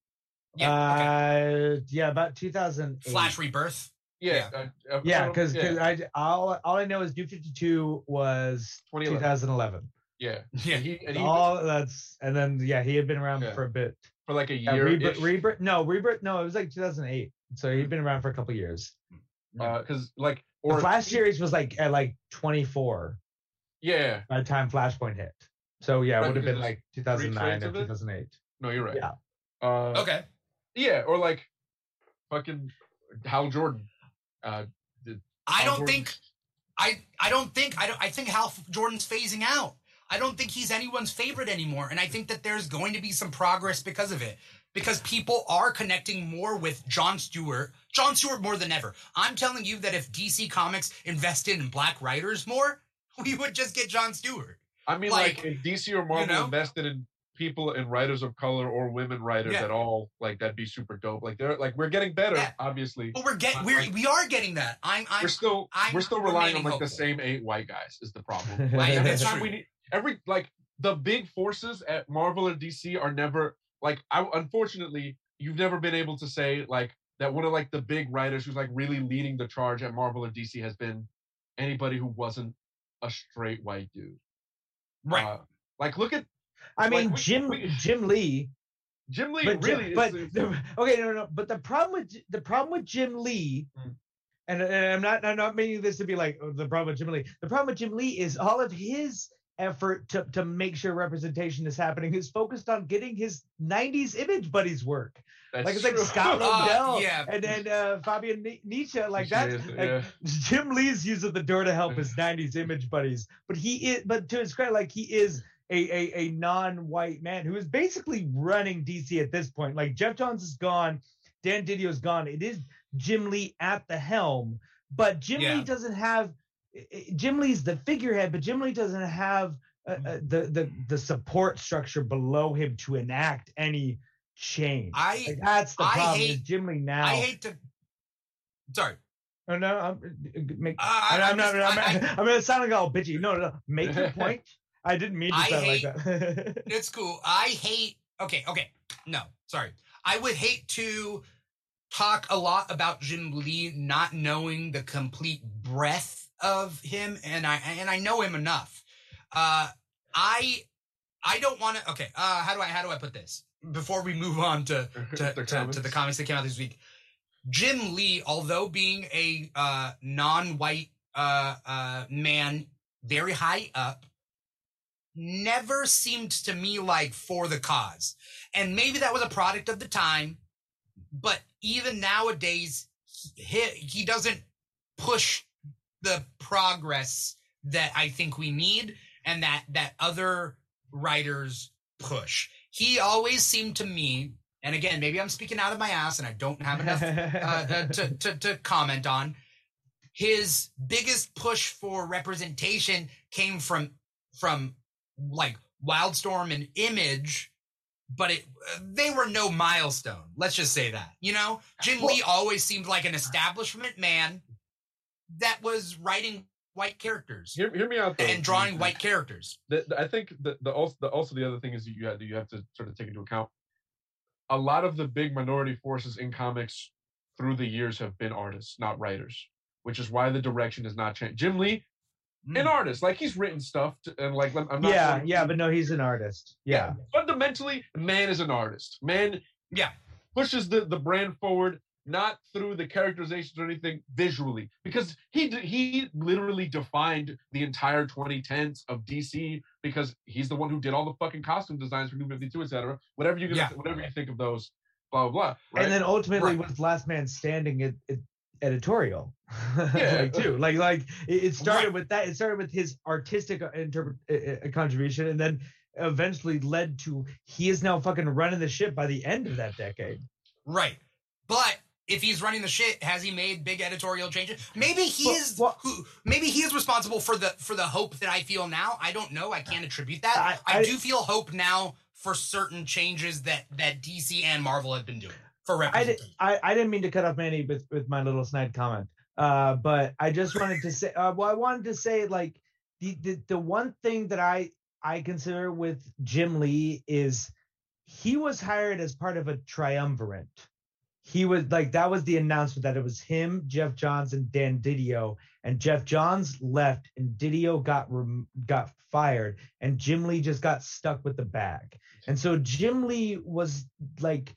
yeah okay. uh, yeah, about 2008. flash rebirth Yeah, uh, uh, Yeah, uh, because yeah, I all all I know is New 52 was 2011. 2011. yeah, [LAUGHS] yeah and he, and he all that's and then yeah, he had been around Yeah. for a bit. for like a Yeah, year. rebirth, rebirth, no, rebirth, no, it was like 2008. So he'd been around for a couple years. because like The or Flash series was like at like 24 yeah, by the time Flashpoint hit. So yeah, it Right, would have been like 2009 trades or 2008. no, you're right. Yeah. Uh, okay Yeah, or like fucking Hal Jordan. Uh, I don't think I I don't think I don't I think Hal Jordan's phasing out. I don't think he's anyone's favorite anymore and I think that there's going to be some progress because of it. Because people are connecting more with John Stewart, John Stewart more than ever. I'm telling you that if DC Comics invested in black writers more, [LAUGHS] we would just get John Stewart. I mean, like, Like, if DC or Marvel know? invested in people and writers of color or women writers Yeah. at all, like that'd be super dope. Like they're like we're getting better, Yeah. obviously. But we're get But, we're like- we are getting that. I'm I'm we're still I'm we're still relying on like the same eight white guys is the problem. [LAUGHS] Like, every time we need every like the big forces at Marvel or DC are never like I unfortunately you've never been able to say like that one of like the big writers who's like really leading the charge at Marvel or DC has been anybody who wasn't a straight white dude. right. Uh, like look at I Like, mean, we- Jim we- Jim Lee Jim Lee but Jim- really but is, the, okay, no, no, but the problem with the problem with Jim Lee, Mm. and, and I'm not I'm not meaning this to be like oh, the problem with Jim Lee. The problem with Jim Lee is all of his effort to to make sure representation is happening is focused on getting his 90s image buddies work. That's like it's like true. Scott [LAUGHS] Uh, yeah. and then uh, Fabian Ni- Nicieza. Like Nicieza that's like, yeah. Jim Lee's using the door to help his [LAUGHS] 90s image buddies. But he is but to his credit, like he is a, a, a non-white man who is basically running DC at this point. Like Geoff Johns is gone, Dan Didio's gone. It is Jim Lee at the helm, but Jim Yeah. Lee doesn't have i- i- Jim Lee's the figurehead, but Jim Lee doesn't have uh, uh, the the the support structure below him to enact any change. I Like, that's the I problem. is hate- Jim Lee now. I hate to. Sorry. Oh, no, I'm, make, Uh, I, I- I'm, not, I'm just- I'm, I- [LAUGHS] I'm, gonna sound like all bitchy. No, no, no. Make your [LAUGHS] point. I didn't mean to I sound hate- like that. [LAUGHS] It's cool. I hate. Okay, okay. No, sorry. I would hate to talk a lot about Jim Lee not knowing the complete breadth of him, and I and I know him enough. Uh, I I don't want to. Okay. Uh, how do I how do I put this before we move on to to, The to, to the comics that came out this week. Jim Lee, although being a uh, non-white uh, uh, man, very high up, never seemed to me like for the cause. And maybe that was a product of the time, but even nowadays, he, he doesn't push the progress that I think we need and that that other writers push. He always seemed to me, and again, maybe I'm speaking out of my ass and I don't have enough [LAUGHS] uh, uh, to, to, to comment on. His biggest push for representation came from from like Wildstorm and Image, but it they were no milestone. Let's just say that. You know, Jim Lee always seemed like an establishment man that was writing white characters Hear, hear me out though. and drawing white characters. the, the- I think the, the also the also the other thing is that you have you have to sort of take into account a lot of the big minority forces in comics through the years have been artists, not writers, which is why the direction has not changed. Jim Lee, an Mm. artist, like he's written stuff, to, and like I'm not. yeah, yeah, but no, he's an artist. Yeah. fundamentally, man is an artist. Man, Yeah. pushes the the brand forward. Not through the characterizations or anything visually, because he he literally defined the entire 2010s of DC because he's the one who did all the fucking costume designs for New 52, etc. Whatever you Yeah. whatever you think of those, blah blah blah. Right? And then ultimately Right. was Last Man Standing it, at editorial. [LAUGHS] Yeah. like too. Like like it, started Right. with that. It started with his artistic uh, interpret uh, uh, contribution, and then eventually led to he is now fucking running the ship by the end of that decade. Right. But if he's running the shit, has he made big editorial changes? Maybe he Well, is well- who maybe he is responsible for the for the hope that I feel now. I don't know. I can't attribute that. I, I- I- do feel hope now for certain changes that that DC and Marvel have been doing for I, did, representation. I I didn't mean to cut off Manny with with my little snide comment. Uh, but I just wanted to say, uh, well, I wanted to say like the, the the one thing that I I consider with Jim Lee is he was hired as part of a triumvirate. He was like that was the announcement that it was him, Geoff Johns, and Dan Didio, and Geoff Johns left, and Didio got rem- got fired, and Jim Lee just got stuck with the bag. And so Jim Lee was like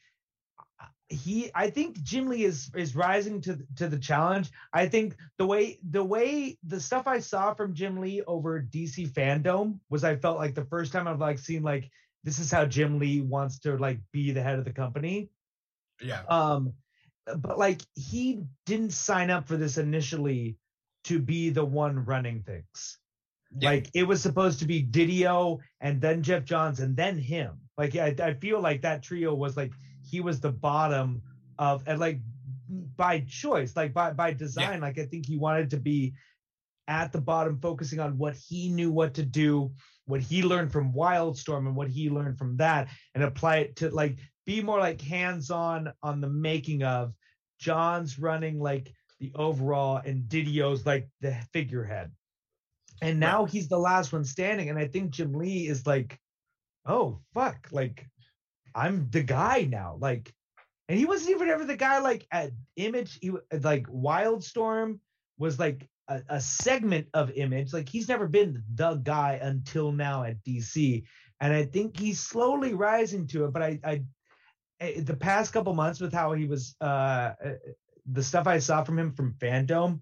he I think Jim Lee is is rising to to the challenge. I think the way the way the stuff I saw from Jim Lee over DC fandom was I felt like the first time I've like seen like this is how Jim Lee wants to like be the head of the company. yeah. Um but like he didn't sign up for this initially to be the one running things. Yeah. Like it was supposed to be Didio and then Geoff Johns and then him. Like I, I feel like that trio was like he was the bottom of and like by choice, like by by design. Like I think he wanted to be at the bottom, focusing on what he knew what to do, what he learned from Wildstorm and what he learned from that, and apply it to like be more like hands-on on the making of John's running like the overall and Didio's like the figurehead. And now he's the last one standing. And I think Jim Lee is like, oh fuck, like I'm the guy now. Like, and he wasn't even ever the guy like at Image. He like Wildstorm was like a, a segment of Image. Like he's never been the guy until now at DC. And I think he's slowly rising to it. But I, I eh, the past couple months with how he was, uh, eh, the stuff I saw from him from Fandom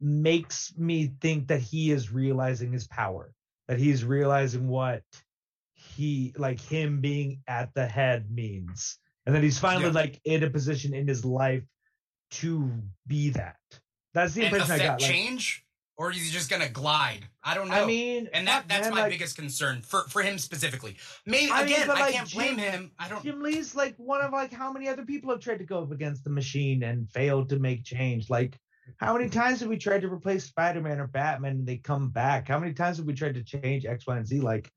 makes me think that he is realizing his power that he's realizing what he like him being at the head means and then he's finally Yeah. like in a position in his life to be that that's the and impression i affect got like, change, or is he just gonna glide? I don't know. i mean and that, that's man, my like, biggest concern for for him specifically. Maybe I mean, again, but, I like, can't blame Jim- him. I don't. Jim Lee's like one of like how many other people have tried to go up against the machine and failed to make change. Like how many times have we tried to replace Spider-Man or Batman and they come back? How many times have we tried to change X, Y, and Z? Like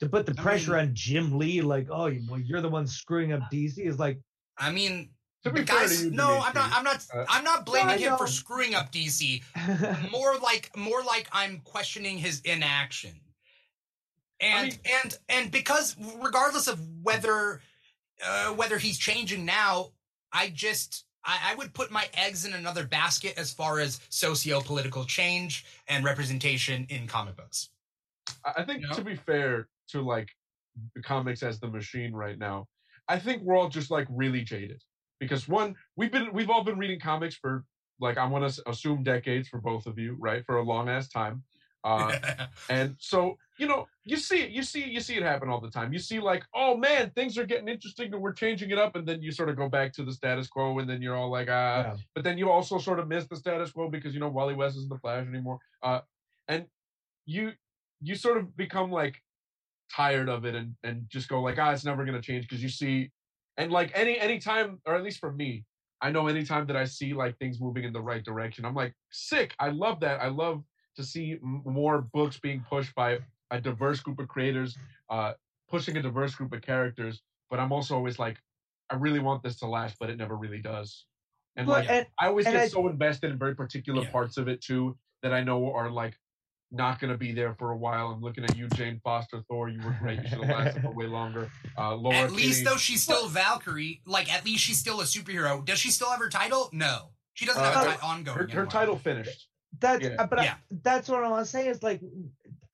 to put the I pressure mean- on Jim Lee, like, oh, you- well, you're the one screwing up DC is like, I mean, To be guys, to you, no, I'm not. I'm not. uh, I'm not blaming I him for screwing up DC. [LAUGHS] more like more like I'm questioning his inaction. And mean- and and because regardless of whether uh, whether he's changing now, I just I, I would put my eggs in another basket as far as socio-political change and representation in comic books. I I think You know? to be fair to like the comics as the machine right now, I think we're all just like really jaded because one, we've been we've all been reading comics for like I want to assume decades for both of you, right? For a long ass time. Uh, [LAUGHS] and so you know you see it you see you see it happen all the time you see like oh man things are getting interesting and we're changing it up and then you sort of go back to the status quo and then you're all like ah Yeah. but then you also sort of miss the status quo because you know wally west isn't the flash anymore uh and you you sort of become like tired of it and and just go like ah it's never going to change because you see and like any any time or at least for me i know anytime that i see like things moving in the right direction i'm like sick i love that i love to see m- more books being pushed by a diverse group of creators, uh, pushing a diverse group of characters. But I'm also always like, I really want this to last, but it never really does. And Well, like, and- I always get I- so invested in very particular Yeah. parts of it too that I know are like not going to be there for a while. I'm looking at you, Jane Foster, Thor. You were great. You should have lasted for [LAUGHS] way longer. Uh, Laura at least Kinney. though she's still Valkyrie, like at least she's still a superhero. Does she still have her title? No. She doesn't have Uh, a ti- ongoing. her, her title finished. that's Yeah. uh, but I- that's what I want to say is like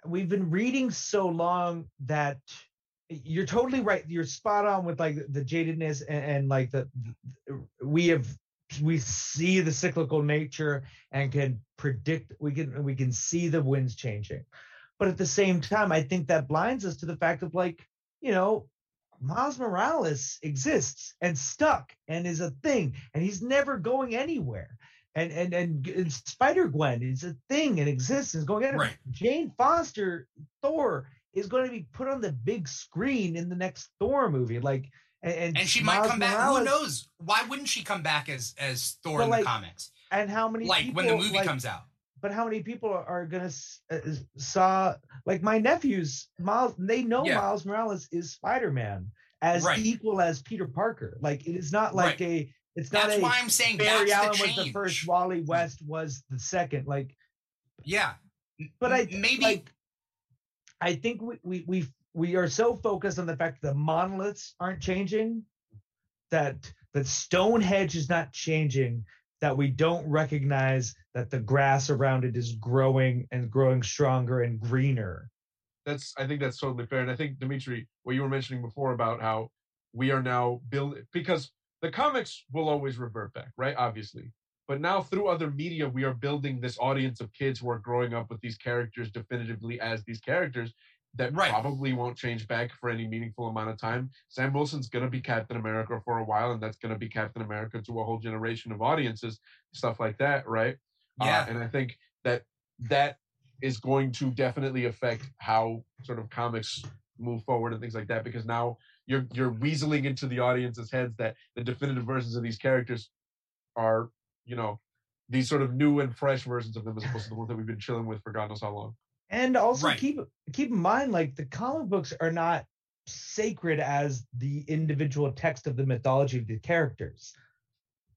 we've been reading so long that you're totally right. You're spot on with like the jadedness and, and like the, the- we have we see the cyclical nature and can predict we can we can see the winds changing. But at the same time, I think that blinds us to the fact of like, you know, Miles Morales exists and stuck and is a thing and he's never going anywhere. And and and, and Spider Gwen is a thing and exists and is going anywhere. Right. Jane Foster Thor is going to be put on the big screen in the next Thor movie. Like and, and, And she might Miles come back. Who knows? Why wouldn't she come back as as Thor in like, the comics? And how many Like people, when the movie like, comes out. but how many people are, gonna uh, saw like my nephews Miles they know Yeah. Miles Morales is Spider-Man as Right. equal as Peter Parker like it is not like a it's not That's a why I'm saying Barry Allen the was the first Wally West was the second like Yeah. but I maybe like I think we we we we are so focused on the fact that the monoliths aren't changing that that Stonehenge is not changing that we don't recognize that the grass around it is growing and growing stronger and greener. that's I think that's totally fair. And I think Dimithri, what you were mentioning before about how we are now building because the comics will always revert back, right? Obviously. But now through other media, we are building this audience of kids who are growing up with these characters definitively as these characters that Right. probably won't change back for any meaningful amount of time. Sam Wilson's gonna be Captain America for a while, and that's gonna be Captain America to a whole generation of audiences, stuff like that, right? Yeah. Uh, and I think that that is going to definitely affect how sort of comics move forward and things like that because now you're you're weaseling into the audience's heads that the definitive versions of these characters are you know these sort of new and fresh versions of them as opposed to the ones that we've been chilling with for God knows how long. And also Right. keep keep in mind like the comic books are not sacred as the individual text of the mythology of the characters.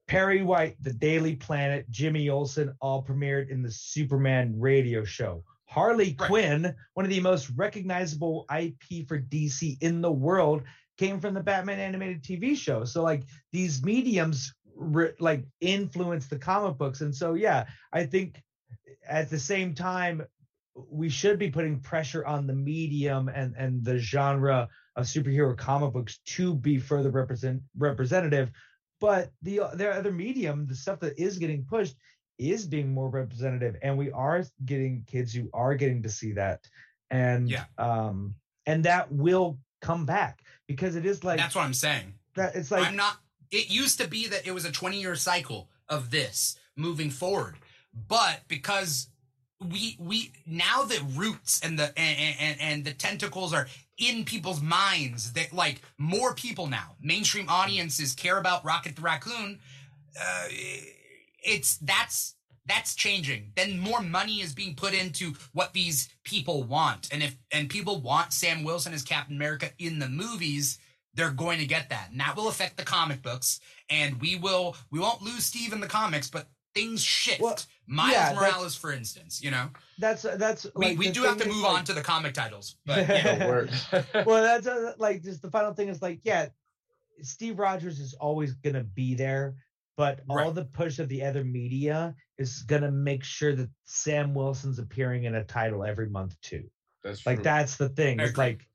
Perry White, The Daily Planet, Jimmy Olsen all premiered in the Superman radio show. Harley Right. Quinn, one of the most recognizable IP for DC in the world, came from the Batman animated TV show. So like these mediums re- like influence the comic books and so yeah, I think at the same time we should be putting pressure on the medium and and the genre of superhero comic books to be further represent representative but the their other medium the stuff that is getting pushed is being more representative and we are getting kids who are getting to see that and Yeah. um and that will come back because it is like That's what I'm saying. that it's like I'm not. It used to be that it was a 20 year cycle of this moving forward, but because we we now the roots and the and, and, and the tentacles are in people's minds that like more people now mainstream audiences care about rocket the raccoon uh, it's that's that's changing. Then more money is being put into what these people want. And if and people want sam wilson as captain america in the movies they're going to get that. And that will affect the comic books. And we will we won't lose steve in the comics but things shift Well, miles yeah, morales for instance you know that's that's we, like, we do have to move like- on to the comic titles [LAUGHS] but yeah Don't [LAUGHS] well, that's uh, like just the final thing is like, yeah, Steve Rogers is always gonna be there, but all Right. the push of the other media is gonna make sure that Sam Wilson's appearing in a title every month too. That's Like true. that's the thing. It's like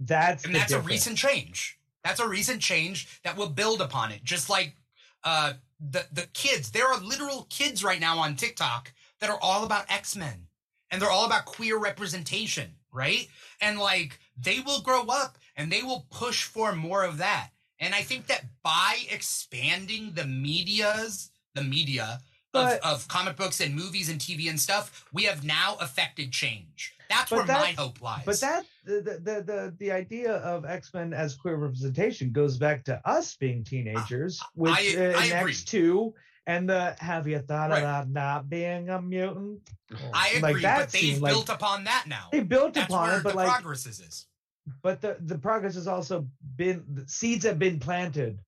that's and the that's a recent change. That's a recent change that will build upon it. Just like uh, the the kids, there are literal kids right now on TikTok that are all about X Men, and they're all about queer representation, right? And like they will grow up and they will push for more of that. And I think that by expanding the media's the media of, But- of comic books and movies and TV and stuff, we have now affected change. That's where that- my hope lies. But that the, the the the idea of X Men as queer representation goes back to us being teenagers, with I- uh, I in. X two and the Have you thought Right. about not being a mutant? I agree, Like, that but they've like- built upon that now. They built That's upon it, but the like progress is. is. but the the progress has also been seeds have been planted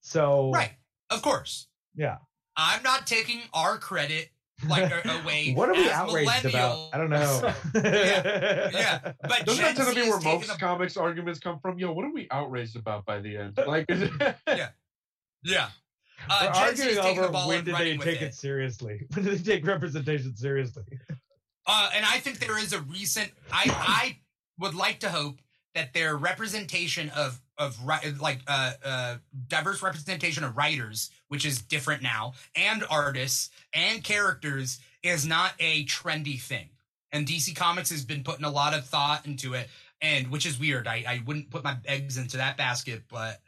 so Right, of course. yeah I'm not taking our credit like a- away. what are we as outraged about i don't know Yeah, yeah. But Doesn't Gen that tend to be where taking most a- comics arguments come from? Yo, what are we outraged about by the end? Like, [LAUGHS] is it, Yeah. We're Uh, Gen Z arguing taking the over ball when did they take it. it seriously [LAUGHS] when did they take representation seriously Uh, and I think there is a recent. I I would like to hope that their representation of of like uh, uh, diverse representation of writers, which is different now, and artists and characters, is not a trendy thing. And DC Comics has been putting a lot of thought into it, and which is weird. I I wouldn't put my eggs into that basket, but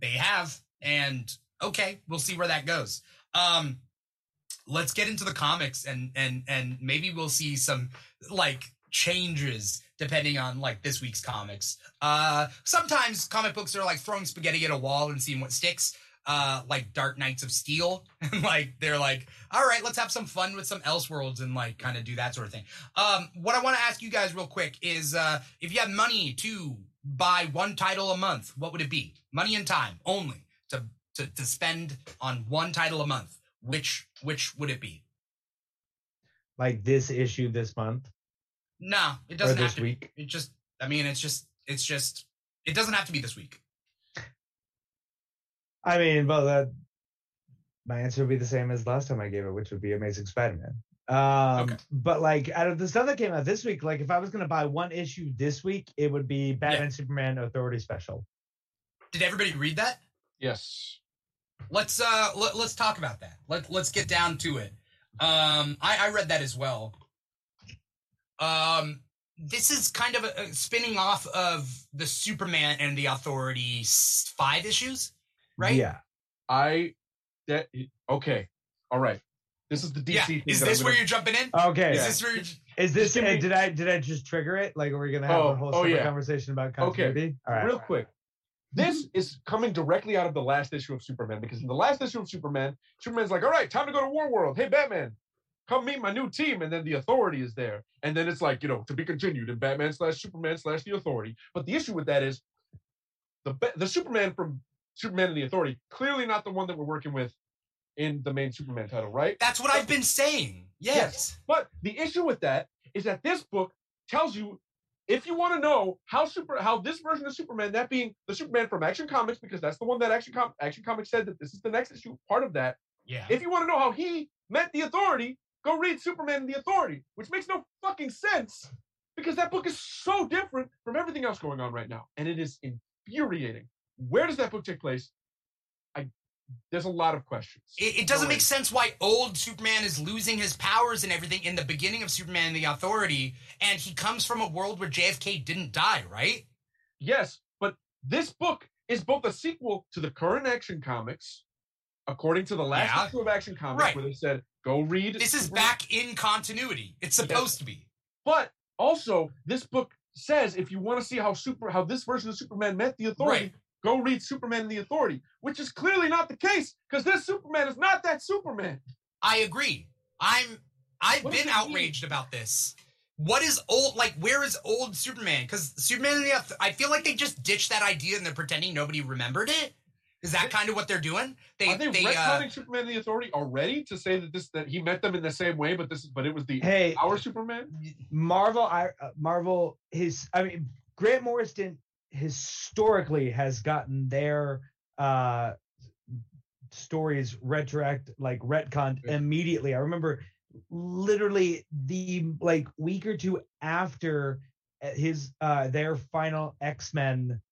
they have. And okay, we'll see where that goes. Um, let's get into the comics and and and maybe we'll see some like changes depending on like this week's comics. Uh sometimes comic books are like throwing spaghetti at a wall and seeing what sticks. Uh like dark knights of steel. [LAUGHS] And like they're like all right let's have some fun with some elseworlds and like kind of do that sort of thing. Um what i want to ask you guys real quick is uh if you had money to buy one title a month what would it be? Money and time only to to, to spend on one title a month. Which which would it be? Like this issue this month no it doesn't have to week? Be it just i mean it's just it's just it doesn't have to be this week. I mean well that my answer would be the same as last time i gave it which would be amazing spider-man. Um Okay. but like out of the stuff that came out this week like if i was going to buy one issue this week it would be batman superman authority special. Did everybody read that? Yes. let's uh let, let's talk about that. Let, let's get down to it. Um i i read that as well um this is kind of a, a spinning off of the superman and the authority five issues right yeah I that okay. All right. This is the DC yeah thing. is this I'm where gonna- you're jumping in okay is Yeah. this where you're, Is this? give uh, did I did I just trigger it? Like, are we gonna have Oh, a whole oh, separate yeah. conversation about Okay. All right. real quick. [LAUGHS] This is coming directly out of the last issue of Superman because in the last issue of Superman, Superman's like, "All right, time to go to War World. Hey, Batman, come meet my new team." And then the Authority is there, and then it's like, you know, to be continued in Batman slash Superman slash the Authority. But the issue with that is the the Superman from Superman and the Authority clearly not the one that we're working with in the main Superman title, right? that's what i've been saying yes But the issue with that is that this book tells you if you want to know how super how this version of Superman, that being the Superman from Action Comics, because that's the one that Action Com- Action Comics said that this is the next issue, part of that. yeah If you want to know how he met the Authority, go read Superman and the Authority, which makes no fucking sense because that book is so different from everything else going on right now, and it is infuriating. Where does that book take place? I there's a lot of questions. It, it doesn't make sense why old Superman is losing his powers and everything in the beginning of Superman and the Authority, and he comes from a world where JFK didn't die, right? Yes, but this book is both a sequel to the current Action Comics, according to the last Yeah. issue of Action Comics, Right. where they said go read. This is back in continuity. It's supposed to be. But also, this book says if you want to see how super how this version of Superman met the Authority, Right. go read Superman and the Authority, which is clearly not the case because this Superman is not that Superman. I agree. I'm. I've What been it mean? outraged about this. What is old? Like, where is old Superman? Because Superman and the Auth- I feel like they just ditched that idea and they're pretending nobody remembered it. Is that kind of what they're doing? They Are they, they, retconning uh, Superman and the Authority already to say that this that he met them in the same way, but this is but it was the Hey, our Superman? Marvel, I uh, Marvel, his, I mean, Grant Morrison historically has gotten their uh stories retroact like retconned Yeah. immediately. I remember literally the like week or two after uh, his uh their final X-Men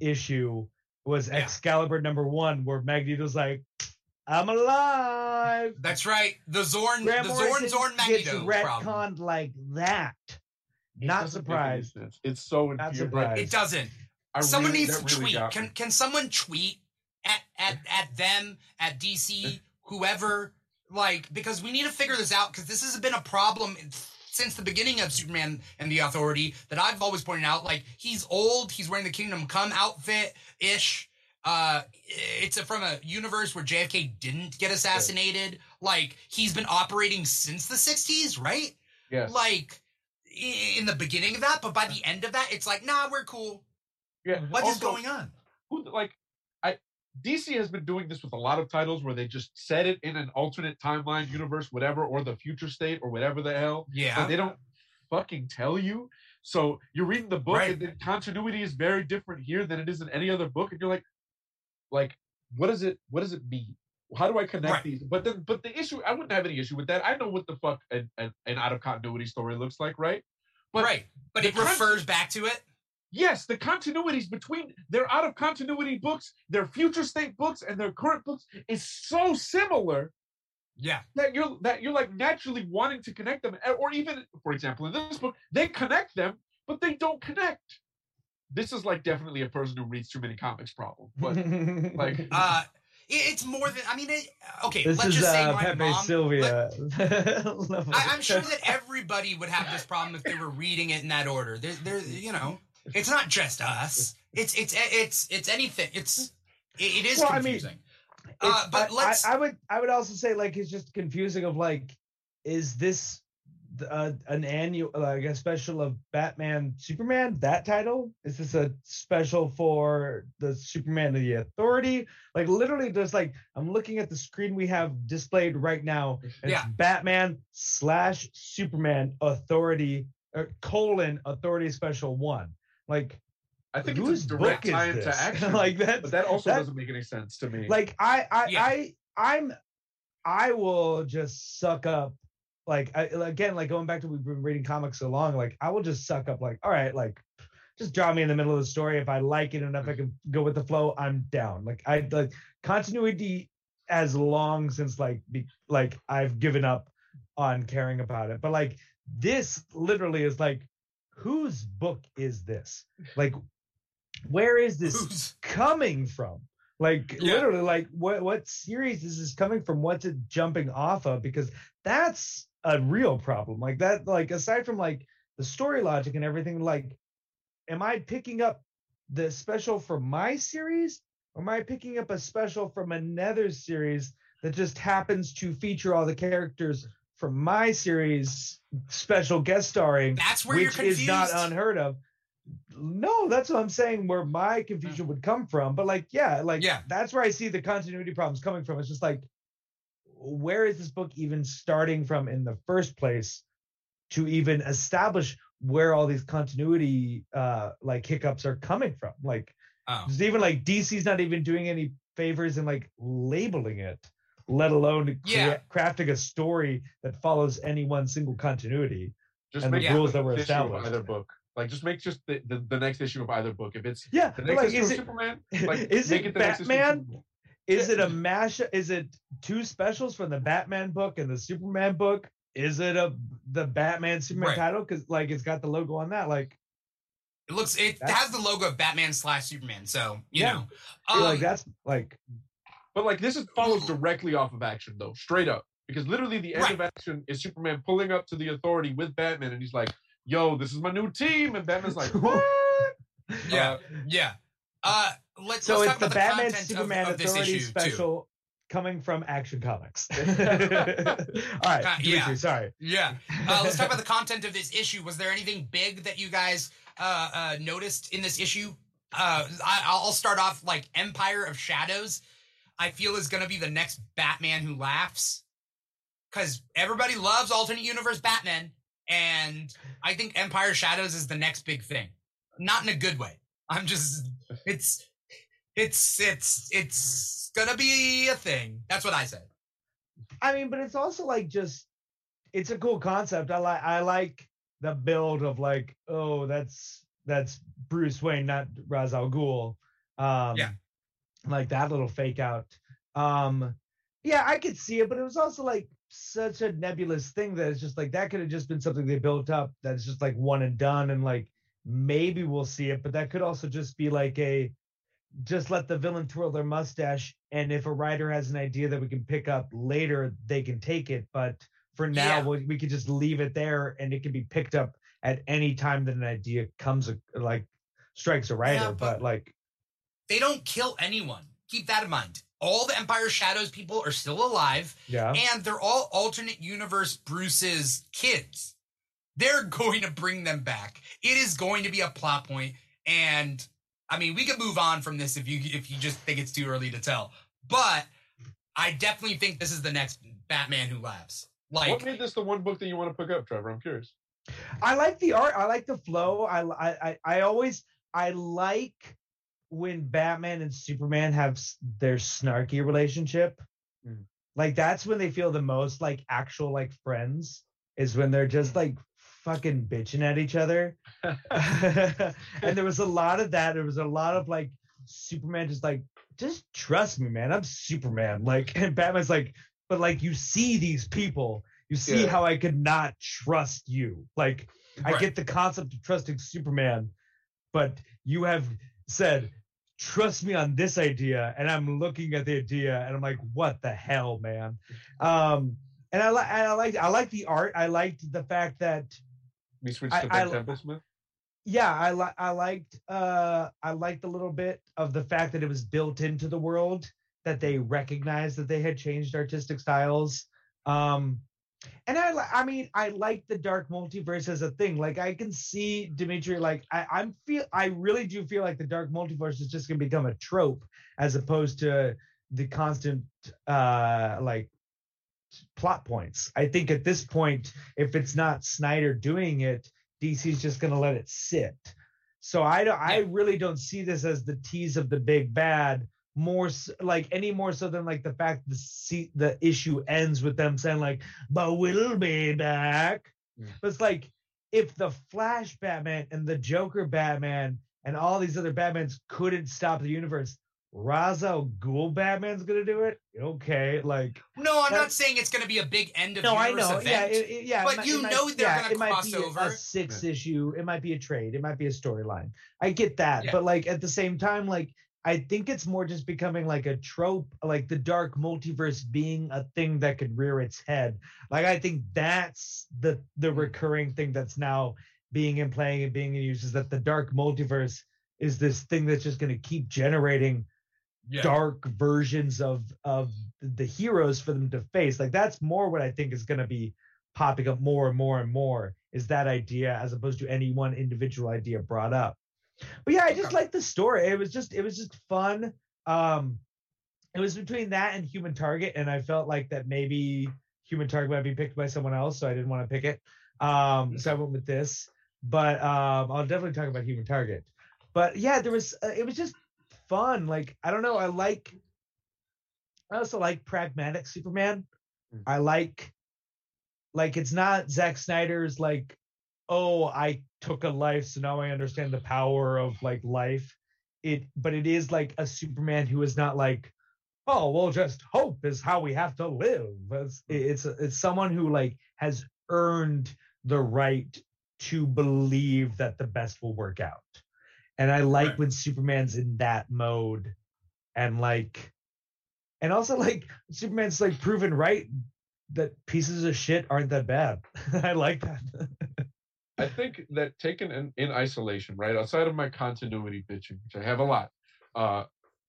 issue was Yeah. Excalibur number one, where Magneto's like, I'm alive. That's right. The Xorn, Grant the Xorn, Morrison Xorn gets Magneto retconned problem. like that. It Not doesn't make any surprised. It's so Not surprised. It doesn't. I someone really- needs to really tweet. Can me. can someone tweet at at at them at DC [LAUGHS] whoever like because we need to figure this out because this has been a problem since the beginning of Superman and the Authority that I've always pointed out. Like he's old, he's wearing the Kingdom Come outfit ish. Uh, it's a, from a universe where JFK didn't get assassinated. Like he's been operating since the '60s, right? Yes. Like in the beginning of that, but by the end of that, it's like, nah, we're cool. yeah. What is Also, going on? who like DC has been doing this with a lot of titles where they just set it in an alternate timeline universe, whatever, or the future state or whatever the hell. Yeah. But they don't fucking tell you. So you're reading the book Right. and the continuity is very different here than it is in any other book, and you're like, like, what does it what does it mean? How do I connect Right. these? But then but the issue I wouldn't have any issue with that. I know what the fuck an, an, an out of continuity story looks like, right? But right. But it refers back to it. Yes, the continuities between their out of continuity books, their future state books, and their current books is so similar Yeah. that you're that you're like naturally wanting to connect them. eh, Or even, for example, in this book, they connect them, but they don't connect. This is like definitely a person who reads too many comics problem. But like [LAUGHS] Uh it's more than I mean it, okay, this let's is just say uh, my Pepe mom Sylvia. [LAUGHS] I, I'm sure that everybody would have this problem if they were reading it in that order. There, there, you know, it's not just us. It's it's it's it's anything. It's it, it is Well, I mean, confusing. uh, but I, let's. I, I would I would also say like it's just confusing of like is this uh, an annual like a special of Batman Superman that title is this a special for the Superman of the Authority like literally just like I'm looking at the screen we have displayed right now and Yeah. it's Batman slash Superman Authority or colon Authority Special One like I think whose it's a direct book is tie into [LAUGHS] action. like that but that also that- doesn't make any sense to me. like I I Yeah. I I'm I will just suck up like I, again like going back to we've been reading comics so long like I will just suck up like all right like just draw me in the middle of the story if I like it enough I mm. can go with the flow I'm down like I like continuity as long since like be, like I've given up on caring about it but like this literally is like whose book is this like where is this who's- coming from? Like Yeah. literally, like what what series is this coming from? What's it jumping off of? Because that's a real problem. Like that, like aside from like the story logic and everything, like, am I picking up the special from my series? Or am I picking up a special from another series that just happens to feature all the characters from my series special guest starring? that's where which you're confused. is not unheard of. No, that's what I'm saying. Where my confusion would come from, but like, yeah, like, Yeah. that's where I see the continuity problems coming from. It's just like, where is this book even starting from in the first place to even establish where all these continuity uh like hiccups are coming from? Like, oh. even like DC's not even doing any favors in like labeling it, let alone crea- Yeah. crafting a story that follows any one single continuity. just and the rules the that were issue of established. either book. Like just make just the, the, the next issue of either book. If it's Yeah, the next like, issue is of it Superman, [LAUGHS] like is make it it the next issue of Batman? Is it a [LAUGHS] mash? Is it two specials from the Batman book and the Superman book? Is it a the Batman Superman Right. title? Because like it's got the logo on that. Like, It looks it has the logo of Batman slash Superman, so you Yeah. know. like Um, that's like But like this is follows directly off of action though, straight up. Because literally the end Right. of action is Superman pulling up to the authority with Batman and he's like, yo, this is my new team. And Batman's like, [LAUGHS] what? yeah, Uh, yeah. Uh, let's so. let's It's talk the about Batman content of- Superman of, this Authority issue too. special coming from Action Comics. [LAUGHS] [LAUGHS] All right, Uh, Dimithri, yeah. sorry. Yeah. Uh, let's talk about the content of this issue. Was there anything big that you guys uh, uh, noticed in this issue? Uh, I, I'll start off like Empire of Shadows. I feel is going to be the next Batman who laughs because everybody loves alternate universe Batman, and I think Empire Shadows is the next big thing. Not in a good way. I'm just it's it's it's it's gonna be a thing. That's what I said. I mean, but it's also like just it's a cool concept. I like I like the build of like, oh, that's that's Bruce Wayne, not Ra's al Ghul. Um Yeah. Like that little fake out. Um yeah, I could see it, but it was also like such a nebulous thing that it's just like that could have just been something they built up that's just like one and done and like maybe we'll see it, but that could also just be like a just let the villain twirl their mustache and if a writer has an idea that we can pick up later they can take it but for now Yeah. we, we could just leave it there and it can be picked up at any time that an idea comes like strikes a writer Yeah, but, but- like They don't kill anyone. Keep that in mind. All the Empire Shadows people are still alive, yeah and they're all alternate universe Bruce's kids. They're [LAUGHS] going to bring them back. It is going to be a plot point. point, and I mean, we could move on from this if you if you just think it's too early to tell. But I definitely think this is the next Batman who laughs. Like, what made this the one book that you want to pick up, Trevor? I'm curious. i like the art i like the flow i i i, I always i like when batman and superman have their snarky relationship Mhm. like that's when they feel the most like actual like friends is when they're just like fucking bitching at each other. [LAUGHS] And there was a lot of that. There was a lot of like superman just like just trust me man. I'm superman. Like [LAUGHS] and batman's like but like you see these people. You see Yeah. how i could not trust you. Like i get the concept of trusting superman but you have said trust me on this idea and i'm looking at the idea and i'm like what the hell man? Um and i like i like i like the art. I liked the fact that We switched I- to Ben I- Templesmith. yeah i like i liked uh i liked a little bit of the fact that it was built into the world that they recognized that they had changed artistic styles. Um and i i mean i like the dark multiverse as a thing. Like i can see dimithri like i i'm feel i really do feel like the dark multiverse is just going to become a trope as opposed to the constant uh like plot points. I think at this point if it's not snyder doing it DC's just going to let it sit. So I don't I really don't see this as the tease of the big bad more like any more so than like the fact the see, the issue ends with them saying like but we'll be back. Mm. But it's like if the Flash Batman and the Joker Batman and all these other Batmans couldn't stop the universe, Ra's al Ghul Batman's gonna do it. Okay, like no, I'm not saying it's to be a big end of no, I know. event. Yeah, it, it- yeah. But might- you might- know they're yeah, gonna it might be a- over. A six issue. It might be a trade. It might be a storyline. I get that, Yeah. but like at the same time, like I think it's more just becoming like a trope, like the dark multiverse being a thing that could rear its head. Like I think that's the the hmm. recurring thing that's now being in playing and being in use is that the dark multiverse is this thing that's just going to keep generating Yeah. dark versions of of the heroes for them to face like that's more what i think is going to be popping up more and more and more is that idea as opposed to any one individual idea brought up but yeah i just like the story. It was just it was just fun. Um it was between that and human target and i felt like that maybe human target might be picked by someone else so i didn't want to pick it. Um so i went with this. But um i'll definitely talk about human target. But yeah there was uh, it was just fun. Like i don't know i like i also like pragmatic superman. Mm. i like like it's not Zack Snyder's like oh I took a life so now I understand the power of like life. It but it is like a Superman who is not like oh well just hope is how we have to live. It's hmm. it's it's someone who like has earned the right to believe that the best will work out. And i like Right. when superman's in that mode and like and also like superman's like proven right that pieces of shit aren't that bad. [LAUGHS] I like that [LAUGHS] I think that taken in, in isolation, right, outside of my continuity bitching, which I have a lot, uh,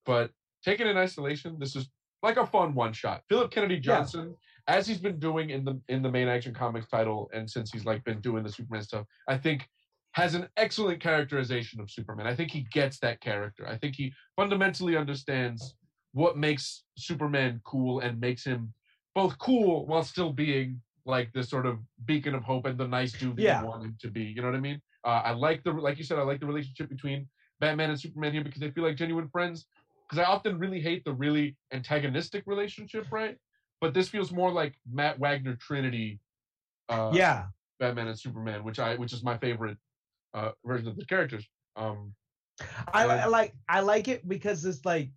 but taken in isolation, this is like a fun one shot. Philip Kennedy Johnson, as he's been doing in the in the main action comics title, and since he's like been doing the Superman stuff, I think has an excellent characterization of Superman. I think he gets that character. I think he fundamentally understands what makes Superman cool and makes him both cool while still being like this sort of beacon of hope and the nice dude that Yeah. you want him to be. You know what I mean? Uh, I like the like you said, I like the relationship between Batman and Superman here because they feel like genuine friends. Because I often really hate the really antagonistic relationship, right? But this feels more like Matt Wagner Trinity, uh, yeah Batman and Superman, which I which is my favorite uh, version of the characters. Um, I, I like I like it because it's like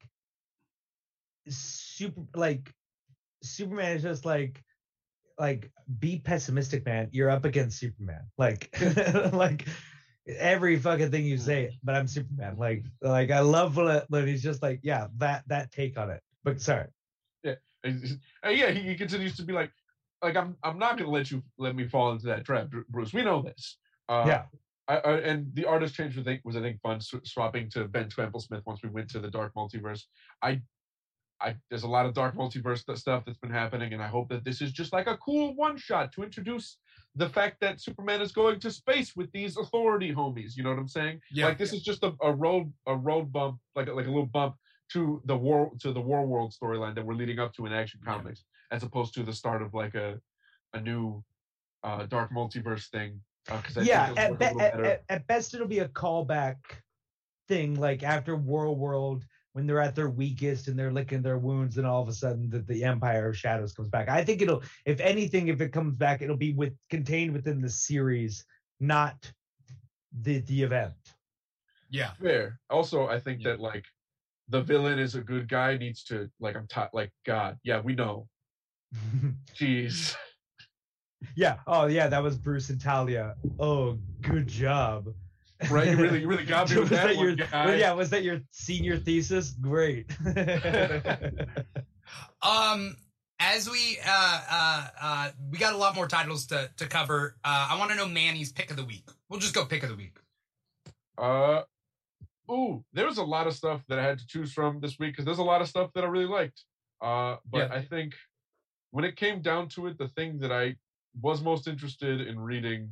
super like Superman is just like like be pessimistic, man. You're up against Superman. Like [LAUGHS] [LAUGHS] like every fucking thing you say, but I'm Superman. Like like I love when, he's just like, yeah, that that take on it. But sorry. and he's- yeah, he, continues to be like, like I'm I'm not gonna let you let me fall into that trap, Bruce. We know this. Uh, Yeah. I, I, and the artist change was I think was I think fun sw- swapping to Ben Smith once we went to the Dark Multiverse. I, I there's a lot of Dark Multiverse stuff that's been happening, and I hope that this is just like a cool one shot to introduce the fact that Superman is going to space with these authority homies. You know what I'm saying? Yeah. Like this is just a, a road a road bump, like a, like a little bump to the war to the War World storyline that we're leading up to in Action Yeah. Comics, as opposed to the start of like a a new uh, Dark Multiverse thing. Uh, yeah, at, be- at, at, best it'll be a callback thing, like after World World when they're at their weakest and they're licking their wounds, and all of a sudden that the Empire of Shadows comes back. I think it'll, if anything, if it comes back, it'll be with contained within the series, not the the event. Yeah. fair. Also, I think Yeah. that like the villain is a good guy needs to like I'm t- like God. Yeah, we know. [LAUGHS] Jeez. yeah. Oh yeah, that was Bruce and Talia. Oh, good job. Right? You really you really got me with was that, that one, your, guy. well, yeah, was that your senior thesis? Great. [LAUGHS] Um, as we uh uh uh we got a lot more titles to to cover. Uh, I want to know Manny's pick of the week. We'll just go pick of the week. Uh, ooh, there was a lot of stuff that I had to choose from this week because there's a lot of stuff that I really liked. Uh, but Yeah. I think when it came down to it, the thing that I was most interested in reading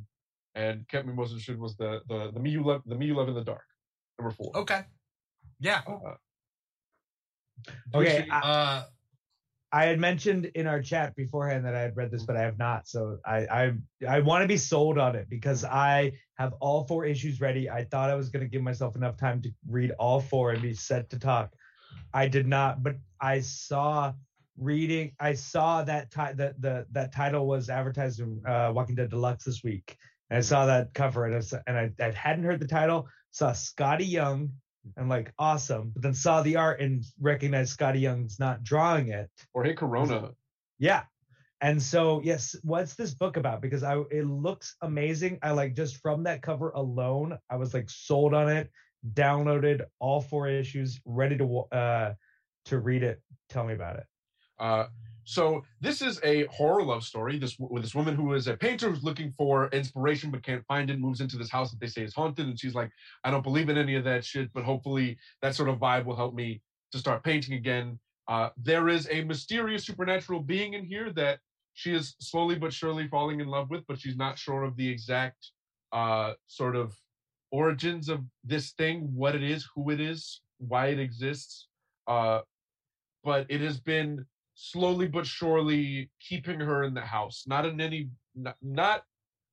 and kept me most interested was the the the me you love the me you love in the dark number four. Okay. Yeah. Uh, Okay, Juicy- I- Uh, I had mentioned in our chat beforehand that I had read this, but I have not. So I I, I want to be sold on it because I have all four issues ready. I thought I was going to give myself enough time to read all four and be set to talk. I did not, but I saw reading. I saw that ti- that the that title was advertised in uh, Walking Dead Deluxe this week, and I saw that cover and I, and I, I hadn't heard the title. Saw Skottie Young. I'm like awesome, but then saw the art and recognized Skottie Young's not drawing it. or hey Corona. Yeah. And so, yes, what's this book about? Because I it looks amazing. I like just from that cover alone, I was like sold on it. Downloaded all four issues, ready to uh to read it. Tell me about it. Uh, so this is a horror love story. This with this woman who is a painter who's looking for inspiration but can't find it. Moves into this house that they say is haunted, and she's like, "I don't believe in any of that shit, but hopefully that sort of vibe will help me to start painting again." Uh, there is a mysterious supernatural being in here that she is slowly but surely falling in love with, but she's not sure of the exact uh, sort of origins of this thing, what it is, who it is, why it exists. Uh, but it has been slowly but surely keeping her in the house not in any not, not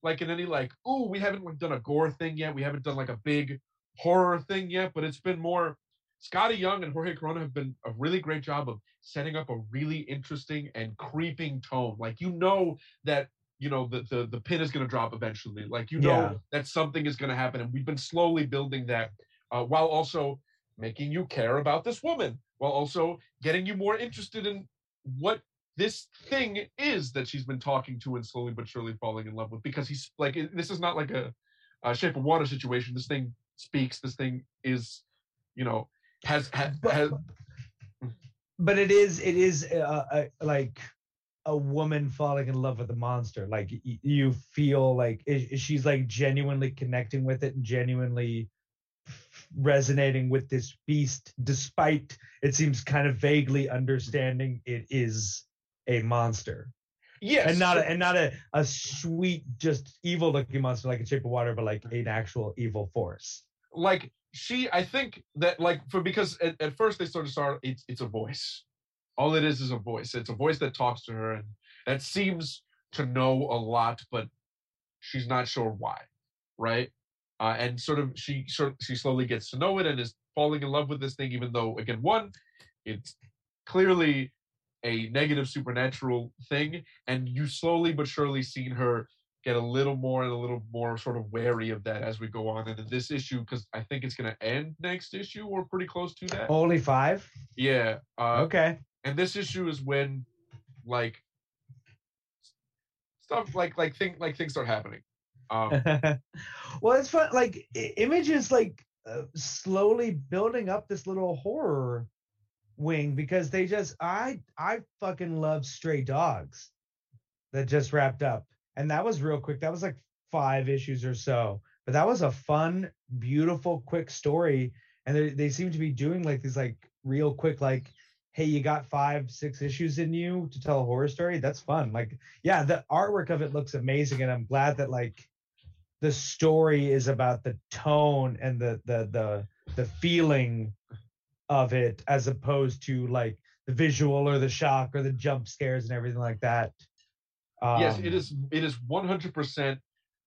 like in any like oh we haven't like done a gore thing yet we haven't done like a big horror thing yet but it's been more skottie young and jorge corona have been a really great job of setting up a really interesting and creeping tone like you know that you know the the, the pin is going to drop eventually like you know Yeah. that something is going to happen and we've been slowly building that uh, while also making you care about this woman while also getting you more interested in what this thing is that she's been talking to and slowly but surely falling in love with because he's like this is not like a, a shape of water situation. This thing speaks. This thing is you know has has, But- has but it is it is uh, uh, like a woman falling in love with a monster. Like you feel like i- she's like genuinely connecting with it and genuinely resonating with this beast despite it seems kind of vaguely understanding it is a monster. Yes. and not a, and not a, a sweet just evil looking monster like a shape of water but like an actual evil force. Like she i think that like for because at, at first they sort of start it's it's a voice. All it is is a voice. It's a voice that talks to her and that seems to know a lot but she's not sure why right uh, and sort of she sort she slowly gets to know it and is falling in love with this thing even though again one it's clearly a negative supernatural thing and you slowly but surely seen her get a little more and a little more sort of wary of that as we go on. And in this issue, because I think it's going to end next issue or pretty close to that. only five Yeah. Uh, okay And this issue is when, like, stuff like like thing like things start happening. Um, [LAUGHS] well, it's fun. Like Image is like uh, slowly building up this little horror wing because they just I I fucking love Stray Dogs that just wrapped up, and that was real quick. That was like five issues or so, but that was a fun, beautiful, quick story, and they they seem to be doing like these like real quick like. Hey, you got five, six issues in you to tell a horror story? That's fun. Like, yeah, the artwork of it looks amazing, and I'm glad that like the story is about the tone and the the the the feeling of it as opposed to like the visual or the shock or the jump scares and everything like that yes, Um, it is. It is one hundred percent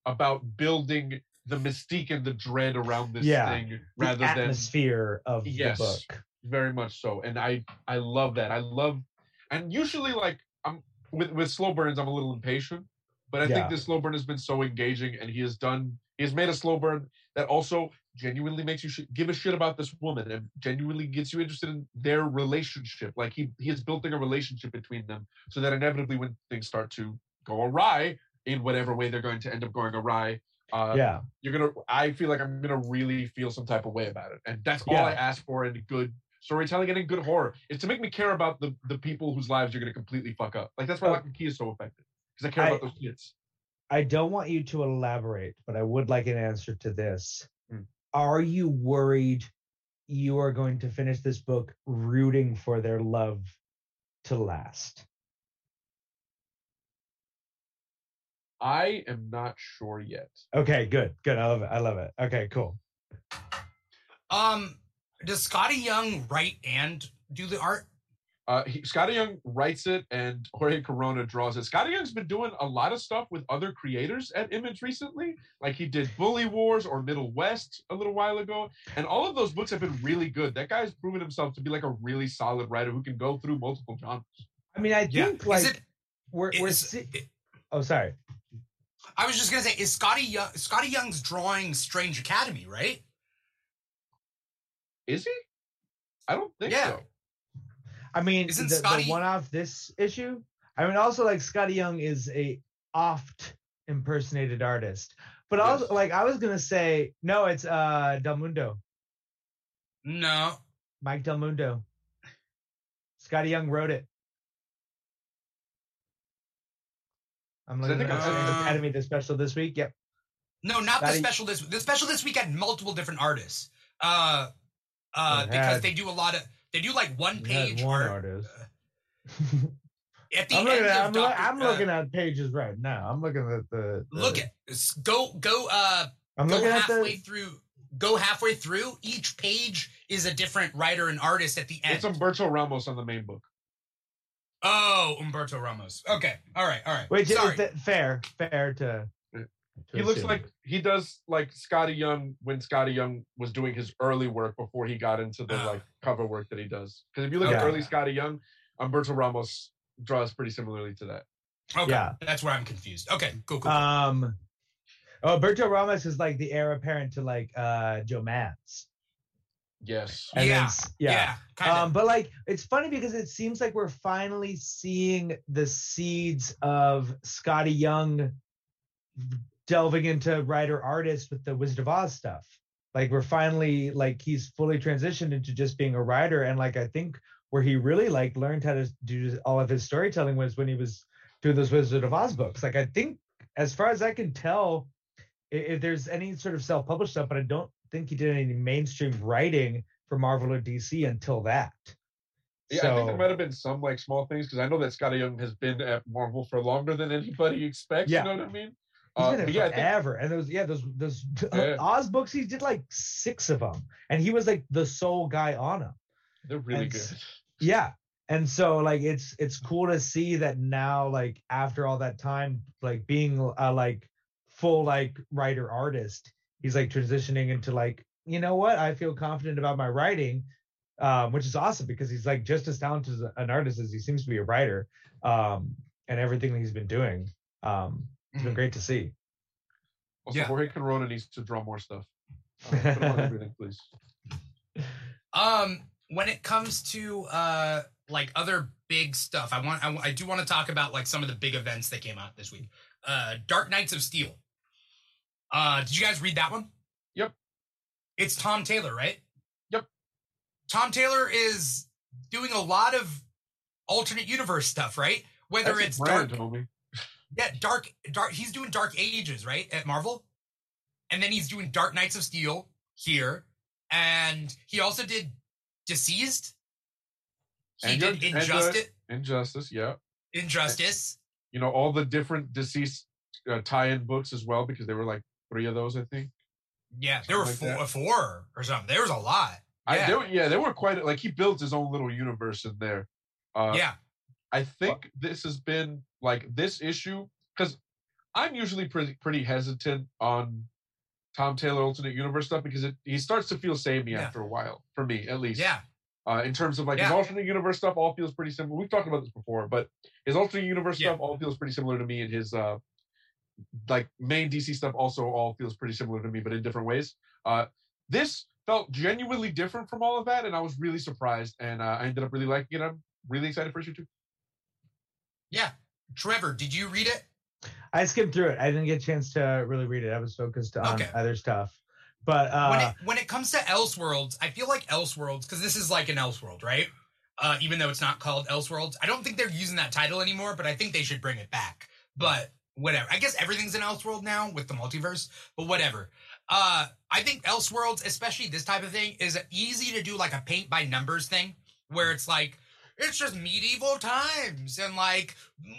about building the mystique and the dread around this Yeah, thing the rather than atmosphere of Yes. the book very much so and i i love that i love and usually like i'm with with slow burns i'm a little impatient but i Yeah. think this slow burn has been so engaging and he has done he has made a slow burn that also genuinely makes you sh- give a shit about this woman and genuinely gets you interested in their relationship. Like he he is building a relationship between them so that inevitably when things start to go awry in whatever way they're going to end up going awry uh, yeah. you're gonna i feel like i'm gonna really feel some type of way about it. And that's all i ask for in good storytelling and in good horror is to make me care about the the people whose lives you're gonna completely fuck up. Like that's why Oh. Locke and Key is so effective because i care I- about those kids. I don't want you to elaborate but i would like an answer to this. Hmm. are you worried you are going to finish this book rooting for their love to last? I am not sure yet. Okay good good i love it i love it. Okay cool. Um, does Skottie Young write and do the art? Uh he, skottie young writes it and jorge corona draws it skottie young's been doing a lot of stuff with other creators at image recently like he did bully wars or Middlewest a little while ago and all of those books have been really good that guy's proven himself to be like a really solid writer who can go through multiple genres i mean i Yeah. think like is it? we're, we're is- si- it- oh sorry I was just gonna say, is Skottie Young? Skottie Young's drawing Strange Academy, right? Is he? I don't think Yeah. so. I mean, Isn't the, Scotty- the one off this issue. I mean, also like Skottie Young is a oft impersonated artist, but also like I was gonna say no, it's uh Del Mundo, No. Mike Del Mundo. Skottie Young wrote it. I'm looking at seen- Academy the special this week. Yep. No, not the special this week. the special this week had multiple different artists. Uh uh because they do a lot of they do like one We had page one art. artist. [LAUGHS] At the I'm end looking at of I'm, Dr. loo- I'm uh, looking at pages right now. I'm looking at the, the look at go go uh I'm go looking at halfway the through go halfway through each page is a different writer and artist at the end. It's Humberto Ramos on the main book. oh, Humberto Ramos. Okay. All right. All right. which is Sorry. th- fair fair to He looks assume. like he does like Skottie Young when Skottie Young was doing his early work before he got into the like [SIGHS] cover work that he does. Because if you look at early Skottie Young, Humberto Ramos draws pretty similarly to that. okay. yeah. That's where I'm confused. Okay. Cool. Cool. cool. Um, oh, Berto Ramos is like the heir apparent to like uh Joe Mans. Yes. And then Yeah, Yeah, kind of. Um, but like it's funny because it seems like we're finally seeing the seeds of Skottie Young delving into writer artist with the Wizard of Oz stuff. Like we're finally like he's fully transitioned into just being a writer, and like I think where he really like learned how to do all of his storytelling was when he was doing those Wizard of Oz books. Like I think, as far as I can tell, if there's any sort of self-published stuff, but I don't think he did any mainstream writing for Marvel or DC until that. Yeah, I think there might have been some like small things because I know that Skottie Young has been at Marvel for longer than anybody expects. Yeah. You know what I mean? He's Uh, been it yeah, I think forever, and those yeah those those Yeah. Oz books he did like six of them, and he was like the sole guy on them. they're really and good. Yeah, and so like it's it's cool to see that now like after all that time like being a like full like writer artist, he's like transitioning into like you know what I feel confident about my writing, um, which is awesome because he's like just as talented as an artist as he seems to be a writer, um, and everything that he's been doing. Um, it's been Mhm. great to see. Also, Yeah. Jorge Corona needs to draw more stuff. [LAUGHS] Uh, put on everything, please. Um, when it comes to uh like other big stuff, I want I, I do want to talk about like some of the big events that came out this week. Uh, Dark Knights of Steel. Uh, did you guys read that one? Yep. It's Tom Taylor, right? Yep. Tom Taylor is doing a lot of alternate universe stuff, right? Whether That's it's a brand, dark, homie. Yeah, dark, dark. He's doing Dark Ages, right, at Marvel, and then he's doing Dark Knights of Steel here, and he also did Deceased. He And did Injustice. Injustice, yeah. Injustice. You know all the different deceased uh, tie-in books as well because there were like three of those, I think. Yeah, there were like four, four or something. There was a lot. Yeah. they were, yeah, they were quite like he built his own little universe in there. Uh, yeah, I think this has been like this issue because I'm usually pretty pretty hesitant on Tom Taylor Alternate Universe stuff because it he starts to feel samey Yeah. after a while for me at least. yeah, Uh, in terms of like his alternate universe stuff, all feels pretty similar. We've talked about this before, but his alternate universe Yeah. stuff all feels pretty similar to me, and his uh, like main DC stuff also all feels pretty similar to me, but in different ways. Uh, this felt genuinely different from all of that, and I was really surprised, and uh, I ended up really liking it. I'm really excited for issue two. Yeah. Trevor, did you read it? I skimmed through it. I didn't get a chance to really read it. I was focused on Okay. other stuff. But when uh, it when it comes to Elseworlds, I feel like Elseworlds because this is like an Elseworld, right? Uh, even though it's not called Elseworlds, I don't think they're using that title anymore. But I think they should bring it back. But whatever. I guess everything's an Elseworld now with the multiverse. But whatever. Uh, I think Elseworlds, especially this type of thing, is easy to do like a paint by numbers thing, where it's like it's just medieval times and like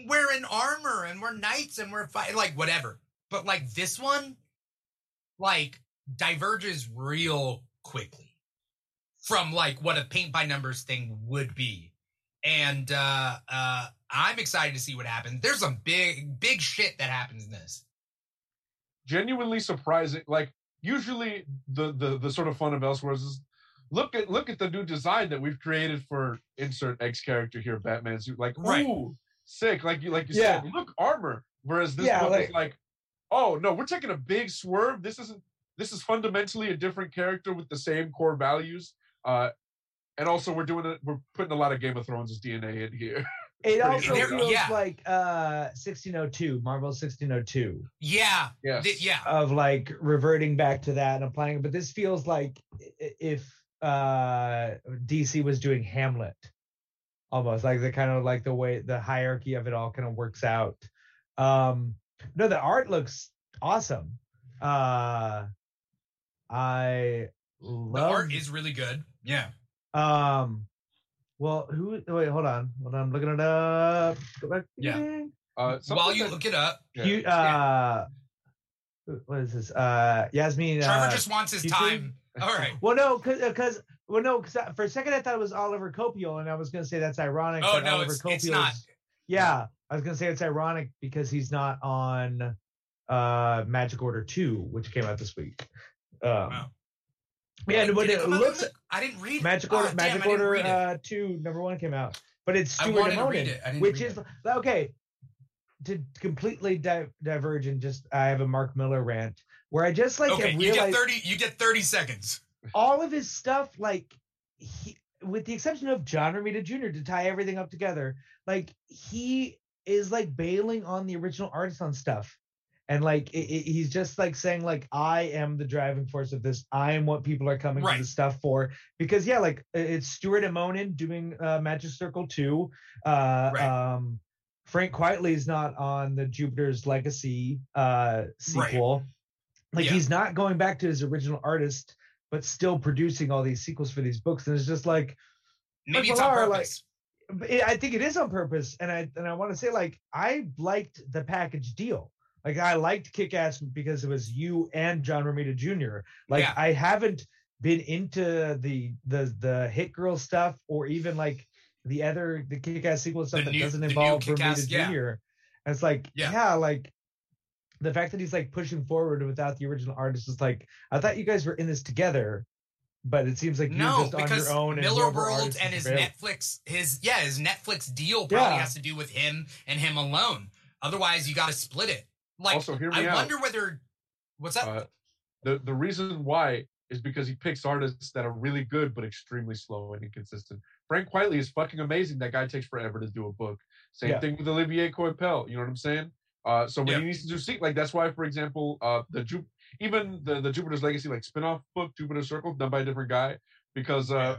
we're in armor and we're knights and we're fighting like whatever. But like this one, like diverges real quickly from like what a paint by numbers thing would be. And uh uh I'm excited to see what happens. There's some big big shit that happens in this. genuinely surprising. Like usually the the the sort of fun of Elseworlds is look at look at the new design that we've created for insert X character here, Batman suit. Like, Right. ooh, sick. Like you like you Yeah. said, look armor. Whereas this Yeah, one like- is like, oh no, we're taking a big swerve. This isn't this is fundamentally a different character with the same core values. Uh and also we're doing it, we're putting a lot of Game of Thrones' DNA in here. [LAUGHS] it also there- feels yeah. like uh 1602, Marvel 1602, Yeah. yes. th- yeah. of like reverting back to that and applying it. But this feels like if uh DC was doing Hamlet, almost like the kind of like the way the hierarchy of it all kind of works out. Um no, the art looks awesome. Uh I love The art is really good. Yeah. Um, well, who? Wait, hold on, hold on. I'm looking it up. Go back. Yeah. Uh something While you that- look it up. You, uh, what is this? Uh, Yasmine. Trevor Uh, just wants his YouTube? time. All right. [LAUGHS] well, no, because because well, no, because for a second I thought it was Olivier Coipel, and I was gonna say that's ironic. Oh, no, Olivier it's- it's not. Yeah, I was gonna say it's ironic because he's not on uh Magic Order Two, which came out this week. Um, Wow. Yeah, but it out looks I didn't read. Magic Ah, Order, damn, Magic didn't Order uh, two, number one came out, but it's Stuart to Immonen, it. Which is it. okay. To completely di- diverge and just, I have a Mark Millar rant where I just like okay, you get thirty. You get thirty seconds. all of his stuff, like he, with the exception of John Romita Jr. to tie everything up together, like he is like bailing on the original artist on stuff. And like it, it- he's just like saying like I am the driving force of this. I am what people are coming to the stuff for. Because yeah, like it's Stuart Immonen doing uh, Magic Circle two. Uh, Right. um, Frank Quitely's not on the Jupiter's Legacy uh, sequel. Like Yeah. he's not going back to his original artist, but still producing all these sequels for these books. And it's just like Maybe it's on like, purpose. but I think it is on purpose, and I and I want to say like I liked the package deal. Like I liked Kick Ass because it was you and John Romita Jr. Like Yeah. I haven't been into the the the Hit Girl stuff or even like the other the Kick Ass sequel stuff The that new- doesn't involve Romita yeah. Jr. And it's like Yeah. yeah, like the fact that he's like pushing forward without the original artist is like I thought you guys were in this together, but it seems like you're No, just on because your own. and Millar whoever World and his available. Netflix, his yeah, his Netflix deal probably Yeah. has to do with him and him alone. Otherwise, you got to split it. Like, also, hear me I out. wonder whether what's up. Uh, the the reason why is because he picks artists that are really good but extremely slow and inconsistent. Frank Quitely is fucking amazing. That guy takes forever to do a book. Same Yeah. thing with Olivier Coipel. You know what I'm saying? Uh, so when Yeah. he needs to do like that's why, for example, uh, the Ju- even the the Jupiter's Legacy like spin-off book, Jupiter Circle, done by a different guy, because uh,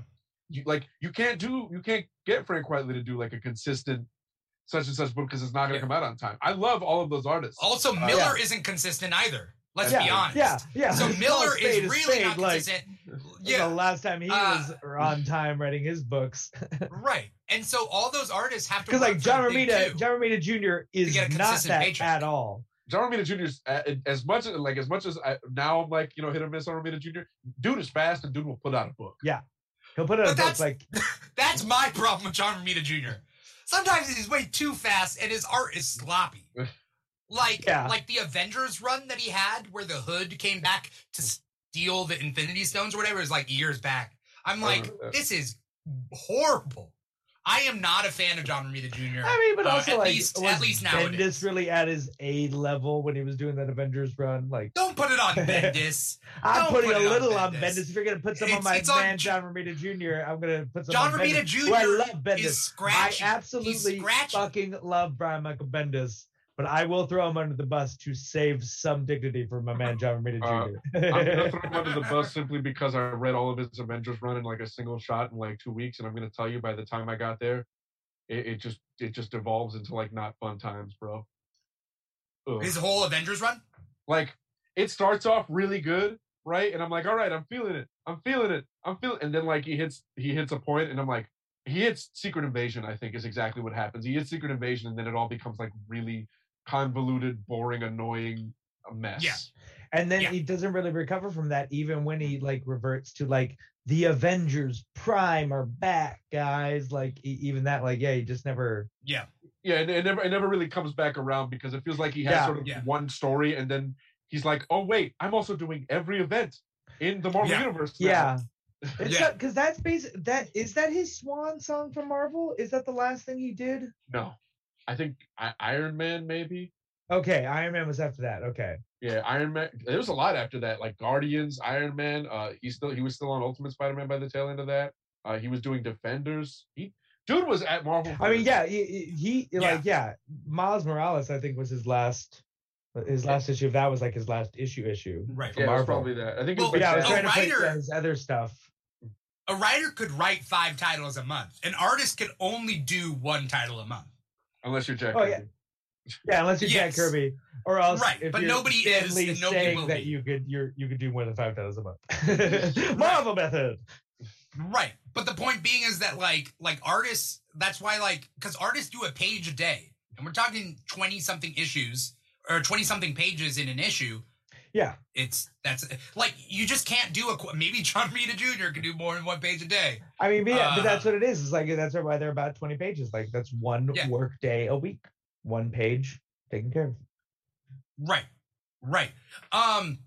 you like you can't do you can't get Frank Quitely to do like a consistent such and such book because it's not gonna Yeah. come out on time. I love all of those artists. also, uh, Millar isn't consistent either. Let's Yeah. be honest. Yeah, yeah. So [LAUGHS] Millar a is really spade, not like, consistent. the last time he Uh, was on time writing his books. [LAUGHS] right. And so all those artists have to Because like John the Romita. John Romita Jr. is not that paycheck. at all. John Romita Jr.'s uh, as much like as much as I, now I'm like you know hit or miss on Romita Jr. Dude is fast and dude will put out a book. Yeah, he'll put out But in that's- books like [LAUGHS] That's my problem with John Romita Jr. Sometimes he's way too fast and his art is sloppy. Like Yeah. like the Avengers run that he had where the hood came back to steal the Infinity Stones or whatever is like years back. I'm like, this is horrible. I am not a fan of John Romita Jr. I mean, but Uh, also at like least- at least nowadays. Bendis really at his A level when he was doing that Avengers run. Like Don't put it on [LAUGHS] Bendis. I'm Don't putting put a it on little on Bendis. Bendis. If you're gonna put some on my it's on man John Romita Jr., I'm gonna put some John on Romita Bendis, Jr. who I love Bendis. is scratchy. I absolutely scratchy. fucking love Brian Michael Bendis, but I will throw him under the bus to save some dignity for my man John Romita Uh, Jr. I'm gonna [LAUGHS] throw him under the bus simply because I read all of his Avengers run in like a single shot in like two weeks, and I'm gonna tell you by the time I got there, it, it just it just devolves into like not fun times, bro. Ugh. His whole Avengers run? like it starts off really good, right? And I'm like, all right, I'm feeling it. I'm feeling it. I'm feeling and then like he hits he hits a point and I'm like, he hits Secret Invasion, I think is exactly what happens. He hits Secret Invasion and then it all becomes like really convoluted, boring, annoying mess. Yeah. and then Yeah. he doesn't really recover from that even when he like reverts to like the avengers prime are back guys like e- even that like yeah he just never Yeah. Yeah, and it never it never really comes back around because it feels like he has Yeah. sort of Yeah. one story and then he's like, oh wait, I'm also doing every event in the Marvel Yeah. universe. now." yeah [LAUGHS] it's Yeah. because that's basic that is that his swan song for marvel is that the last thing he did No. I think Iron Man maybe. okay iron man was after that okay Yeah, Iron Man. There was a lot after that, like Guardians, Iron Man. Uh, he still he was still on Ultimate Spider-Man by the tail end of that. Uh, he was doing Defenders. He dude was at Marvel. i mean yeah he, he Yeah. like yeah miles morales i think was his last his last issue that was like his last issue issue Right. for yeah, it was Marvel. probably that. I think. Well, it was yeah i was a trying to writer- put his other stuff A writer could write five titles a month. An artist could only do one title a month. Unless you're Jack. Oh, Kirby. yeah. [LAUGHS] Yeah, unless you're Yes. Jack Kirby, or else Right, if but you're nobody is, Lee and nobody saying will that be. you could you're you could do more than five dollars a month. [LAUGHS] Marvel method. Right. But the point being is that like like artists that's why like cuz artists do a page a day. And we're talking 20 something issues or 20 something pages in an issue. Yeah, It's that's like you just can't do a maybe John Rita Jr. can do more than one page a day. I mean, but, yeah, Uh, but that's what it is. It's like that's why they're about twenty pages. Like that's one Yeah. work day a week, one page taken care of. Right. Right. Um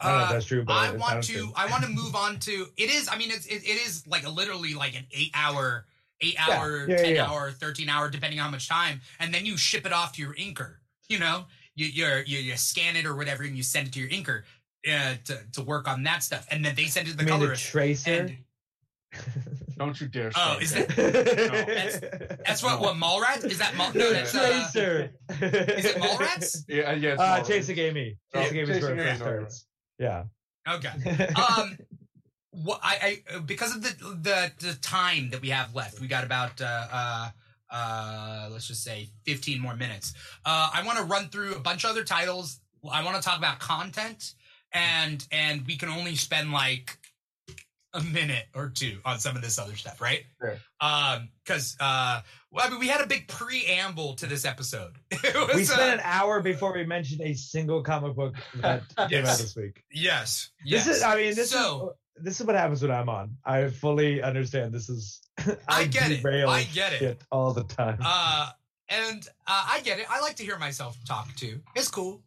I don't know if uh, that's true, but I want to. I want to [LAUGHS] move on to it is I mean it's it, it is like a literally like an 8 hour 8 hour yeah, 10 yeah. hour 13 hour depending on how much time and then you ship it off to your inker you know you you're, you you scan it or whatever and you send it to your inker uh, to to work on that stuff, and then they send it to the I mean, the colorist. tracer. and [LAUGHS] Don't you dare. Oh, is that. that's what what Mallrats is that? Mall, [LAUGHS] no, the that's uh, tracer. is it Mallrats? [LAUGHS] Yeah, yeah. it's Uh, Mallrats. Gave me. Oh, gave me Chasing where it Amy, first starts. Yeah. Okay. um what I, I because of the, the the time that we have left we got about uh uh uh let's just say 15 more minutes uh i want to run through a bunch of other titles i want to talk about content and and we can only spend like a minute or two on some of this other stuff right Sure. um because uh well, i mean we had a big preamble to this episode [LAUGHS] we spent uh, an hour before we mentioned a single comic book that came out this week. yes yes. This is, I mean, this So- is this is what happens when I'm on. I fully understand. This is [LAUGHS] I get it. I get it. all the time. Uh, and uh, I get it. I like to hear myself talk too. It's cool.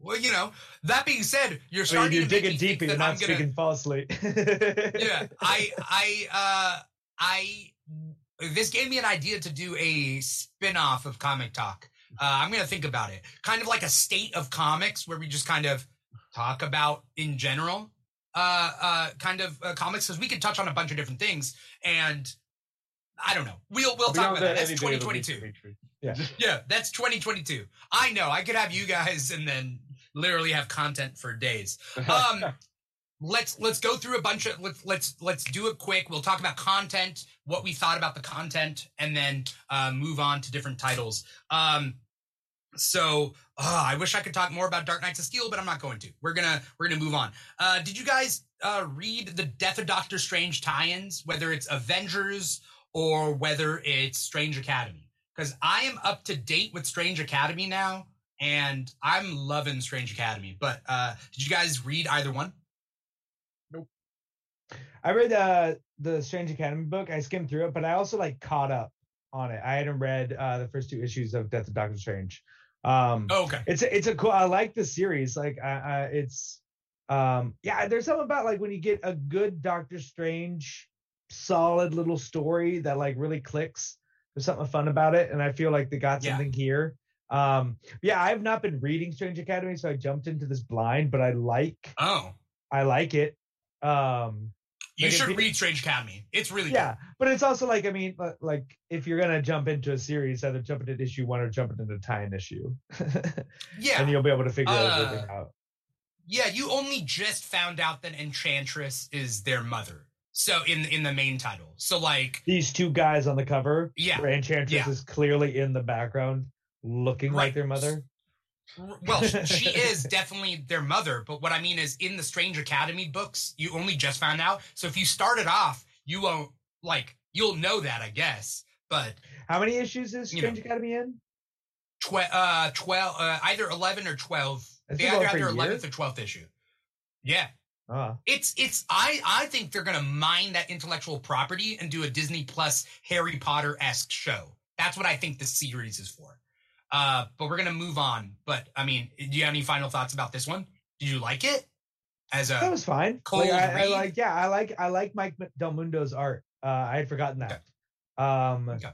Well, you know. That being said, you're I mean, starting you're to digging deep, you're not I'm gonna. speaking falsely. [LAUGHS] Yeah, I, I, uh, I. This gave me an idea to do a spin-off of Comic Talk. Uh, I'm gonna think about it, kind of like a state of comics, where we just kind of talk about in general, uh, uh, kind of uh, comics, because we could touch on a bunch of different things, and I don't know. We'll we'll talk about that. that That's any day of the week, 2022. Dimithri. Yeah, [LAUGHS] [LAUGHS] that's 2022. I know. I could have you guys and then literally have content for days. Um, [LAUGHS] let's let's go through a bunch of let's let's let's do it quick. We'll talk about content, what we thought about the content, and then uh, move on to different titles. Um, so uh, I wish I could talk more about Dark Knights of Steel, but I'm not going to. We're gonna we're gonna move on. Uh, did you guys uh, read the Death of Doctor Strange tie-ins, whether it's Avengers or whether it's Strange Academy? Because I am up to date with Strange Academy now, and I'm loving Strange Academy. But uh, did you guys read either one? Nope. I read uh, the Strange Academy book. I skimmed through it, but I also like caught up on it. I hadn't read uh, the first two issues of Death of Doctor Strange. Um, Oh, okay. it's a, it's a cool. I like the series. Like, I, I, it's um, yeah. There's something about like when you get a good Doctor Strange, solid little story that like really clicks. There's something fun about it, and I feel like they got Yeah. something here. Um, yeah, I've not been reading Strange Academy, so I jumped into this blind, but I like Oh, I like it. Um, you Like, should read Strange Academy. It's really yeah, but it's also like I mean, like if you're gonna jump into a series, either jump into issue one or jump into the tie-in issue. [LAUGHS] Yeah, and you'll be able to figure Uh, everything out. yeah. You only just found out that Enchantress is their mother. So in in the main title. So like, These two guys on the cover, yeah. where Enchantress Yeah. is clearly in the background, looking Right. like their mother. Well, she is definitely their mother, but what I mean is in the Strange Academy books, you only just found out. So if you started off, you won't like you'll know that, I guess. But How many issues is You know. Strange Academy in? tw- uh, twelve, uh, either eleven or twelve. They either their eleventh or twelfth issue. Yeah, Ah, it's it's. I I think they're gonna mine that intellectual property and do a Disney Plus Harry Potter esque show. That's what I think the series is for. Uh, but we're gonna move on. But I mean, do you have any final thoughts about this one? Did you like it? As a that was fine. cold like, I, I like, yeah, I like, I like Mike Del Mundo's art. Uh, I had forgotten that. Um, Okay.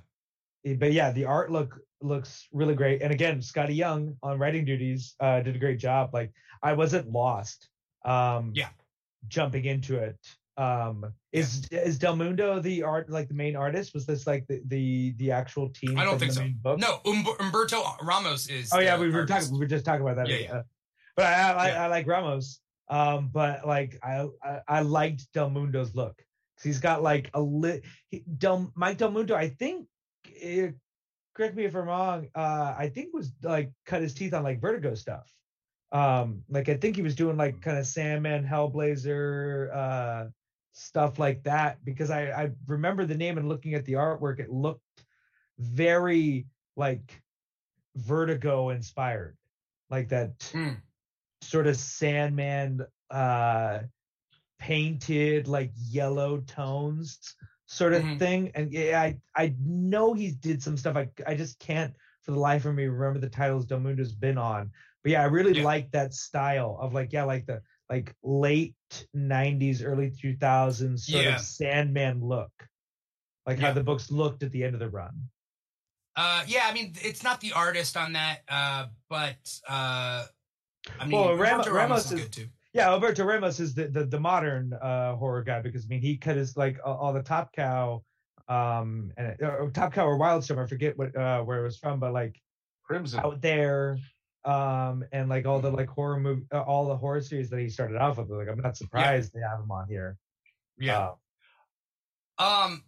eh, but yeah, the art look looks really great. And again, Skottie Young on writing duties uh, did a great job. Like I wasn't lost. Um, Yeah. Jumping into it. Um, is is Del Mundo the art like the main artist? Was this like the the the actual team? I don't think so. No, Humberto Ramos is. Oh yeah, we were artist. talking. We were just talking about that. Yeah, yeah. Uh, but I, I, Yeah. I like Ramos. Um, but like I, I, I liked Del Mundo's look he's got like a lit. Del Mike Del Mundo, I think. eh, correct me if I'm wrong. Uh, I think was like cut his teeth on like Vertigo stuff. Um, like I think he was doing like kind of Sandman, Hellblazer, uh, stuff like that because I I remember the name and looking at the artwork, it looked very like Vertigo inspired, like that Mm. sort of Sandman uh painted like yellow tones sort of Mhm. thing. And yeah, I I know he did some stuff. I I just can't for the life of me remember the titles Del Mundo's been on. But yeah, I really Yeah. like that style of like yeah, like the like late '90s, early 2000s sort Yeah. of Sandman look, like Yeah. how the books looked at the end of the run. Uh, yeah, I mean, it's not the artist on that, uh, but uh, I mean, Well, Ram- Humberto Ramos is is- good too. Yeah, Alberto Ramos is the the, the modern uh, horror guy because I mean he cut his like all, all the Top Cow, um, and or Top Cow or Wildstorm. I forget what uh, where it was from, but like Crimson. out there, um, and like all the like horror movie, uh, all the horror series that he started off with. Like I'm not surprised they have him on here. Uh, Um,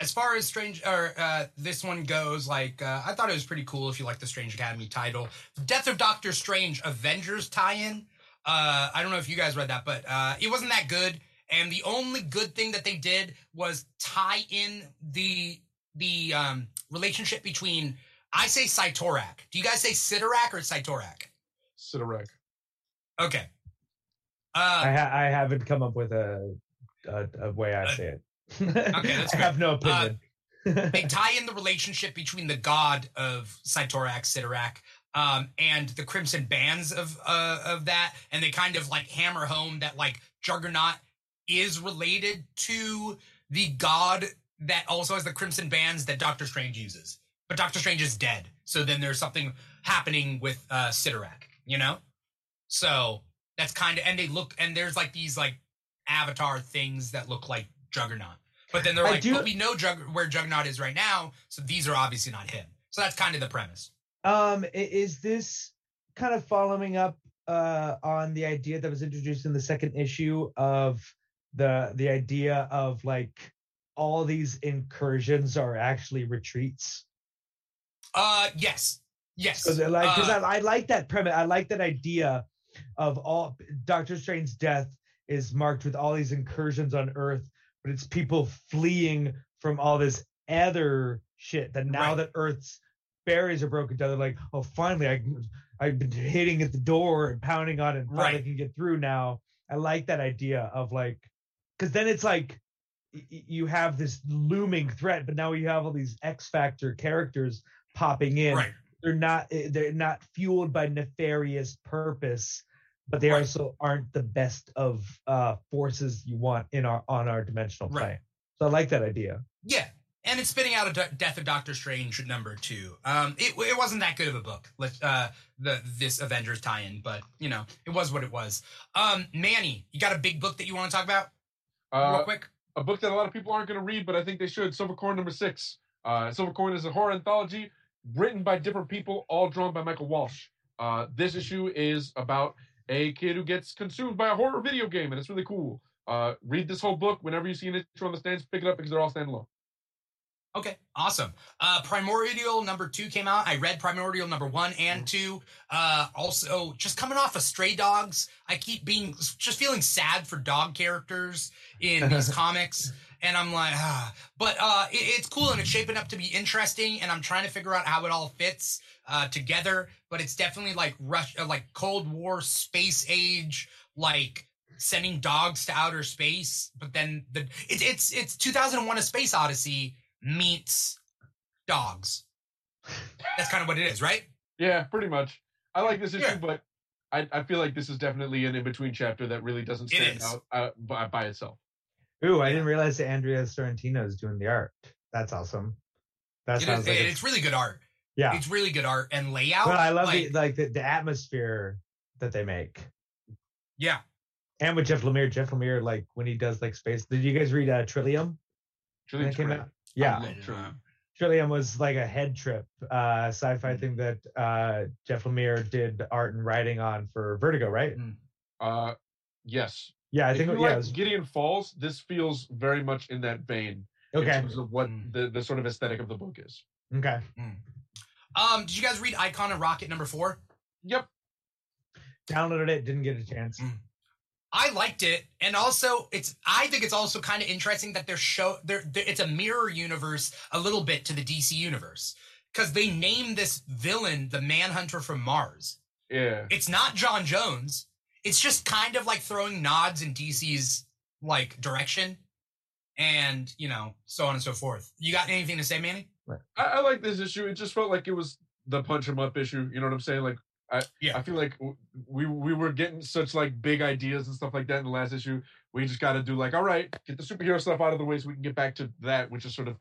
as far as Strange or uh, this one goes, like uh, I thought it was pretty cool. If you like the Strange Academy title, Death of Doctor Strange Avengers tie-in. Uh, I don't know if you guys read that, but uh, it wasn't that good. And the only good thing that they did was tie in the the um, relationship between I say Cyttorak. Do you guys say Sidorak or Cyttorak? Sidorak. Okay. I Uh, ha- I haven't come up with a a, a way I say it. Okay, that's [LAUGHS] I have no opinion. they [LAUGHS] tie in the relationship between the god of Cyttorak, Sidorak, um, and the Crimson Bands of uh, of that, and they kind of like hammer home that like Juggernaut is related to the god that also has the Crimson Bands that Doctor Strange uses, but Doctor Strange is dead, so then there's something happening with uh, Sidorak, you know. So that's kind of, and they look, and there's like these like avatar things that look like Juggernaut. But then they're I like, do- but we know Jug- where Juggernaut is right now, so these are obviously not him. So that's kind of the premise. Um, is this kind of following up uh, on the idea that was introduced in the second issue of the the idea of like all these incursions are actually retreats? Uh, yes, yes. Because like, Uh, I, I like that premise. I like that idea of all Doctor Strange's death is marked with all these incursions on Earth, but it's people fleeing from all this other shit. That now Right. that Earth's barriers are broken down, they're like, oh, finally, I I've been hitting at the door and pounding on it, and finally Right. can get through now. I like that idea of like, because then it's like you have this looming threat, but now you have all these X Factor characters popping in right. they're not eh, they're not fueled by nefarious purpose but they Right. also aren't the best of uh forces you want in our on our dimensional Right. plane so i like that idea Yeah, and it's spitting out a D- Death of Doctor Strange number two. Um, it it wasn't that good of a book. Let uh the this Avengers tie-in, but you know it was what it was. Um, Manny, you got a big book that you want to talk about Uh, real quick? a book that a lot of people aren't going to read, but I think they should. Silver Coin number six. Uh, Silver Coin is a horror anthology written by different people, all drawn by Michael Walsh. Uh, this issue is about a kid who gets consumed by a horror video game, and it's really cool. Uh, read this whole book whenever you see an issue on the stands. Pick it up because they're all standalone. Okay, awesome. Uh, Primordial number two came out. I read Primordial number one and two. Uh, also, just coming off of Stray Dogs, I keep being just feeling sad for dog characters in these [LAUGHS] comics, and I'm like, ah. But uh, it, it's cool and it's shaping up to be interesting, and I'm trying to figure out how it all fits uh, together. But it's definitely like rush, uh, like Cold War, space age, like sending dogs to outer space. But then the it's it's it's 2001: A Space Odyssey meets dogs. That's kind of what it is, right? Yeah, pretty much. I like this issue, Yeah. but I, I feel like this is definitely an in between chapter that really doesn't stand out uh, by, by itself. Ooh i didn't realize that andrea sorrentino is doing the art that's awesome that It sounds is, like and it's really good art. yeah It's really good art and layout. but i love like, the like the, the atmosphere that they make yeah. and with jeff lemire jeff lemire like when he does like space did you guys read uh trillium when Truly it came out yeah Trillium. Trillium was like a head trip uh sci-fi Mm. thing that uh Jeff Lemire did art and writing on for Vertigo, right? Uh, yes. Yeah, I if think you yeah, like was, Gideon Falls, this feels very much in that vein. Okay. In okay. terms of what Mm. the, the sort of aesthetic of the book is. Okay. Um, did you guys read Icon and Rocket number four? Yep. Downloaded it, didn't get a chance. Mm. I liked it, and also it's. I think it's also kind of interesting that they're show. They're, they're it's a mirror universe a little bit to the DC universe because they name this villain the Manhunter from Mars. Yeah. It's not J'onn J'onzz. It's just kind of like throwing nods in DC's like direction, and you know so on and so forth. You got anything to say, Manny? I, I like this issue. It just felt like it was the punch punch 'em up issue. You know what I'm saying? Like I Yeah. I feel like we we were getting such like big ideas and stuff like that in the last issue. We just got to do like, all right, get the superhero stuff out of the way so we can get back to that, which is sort of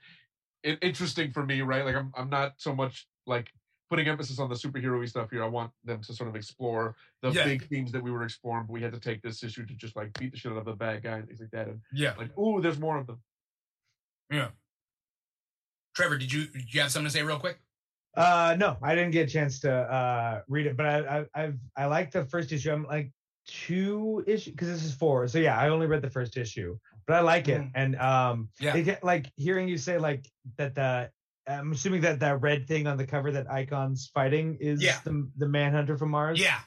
interesting for me, right? Like I'm I'm not so much like putting emphasis on the superhero stuff here. I want them to sort of explore the Yeah. big themes that we were exploring, but we had to take this issue to just like beat the shit out of the bad guy and things like that. And Yeah. like, ooh, there's more of them. Yeah. Trevor, did you did you have something to say real quick? Uh, no, I didn't get a chance to uh read it, but I, I I've I like the first issue. I'm like two issue because this is four. So yeah, I only read the first issue, but I like it. Mhm. And um, Yeah. it like hearing you say like that the. I'm assuming that that red thing on the cover that Icon's fighting is Yeah. the the Manhunter from Mars. Yeah.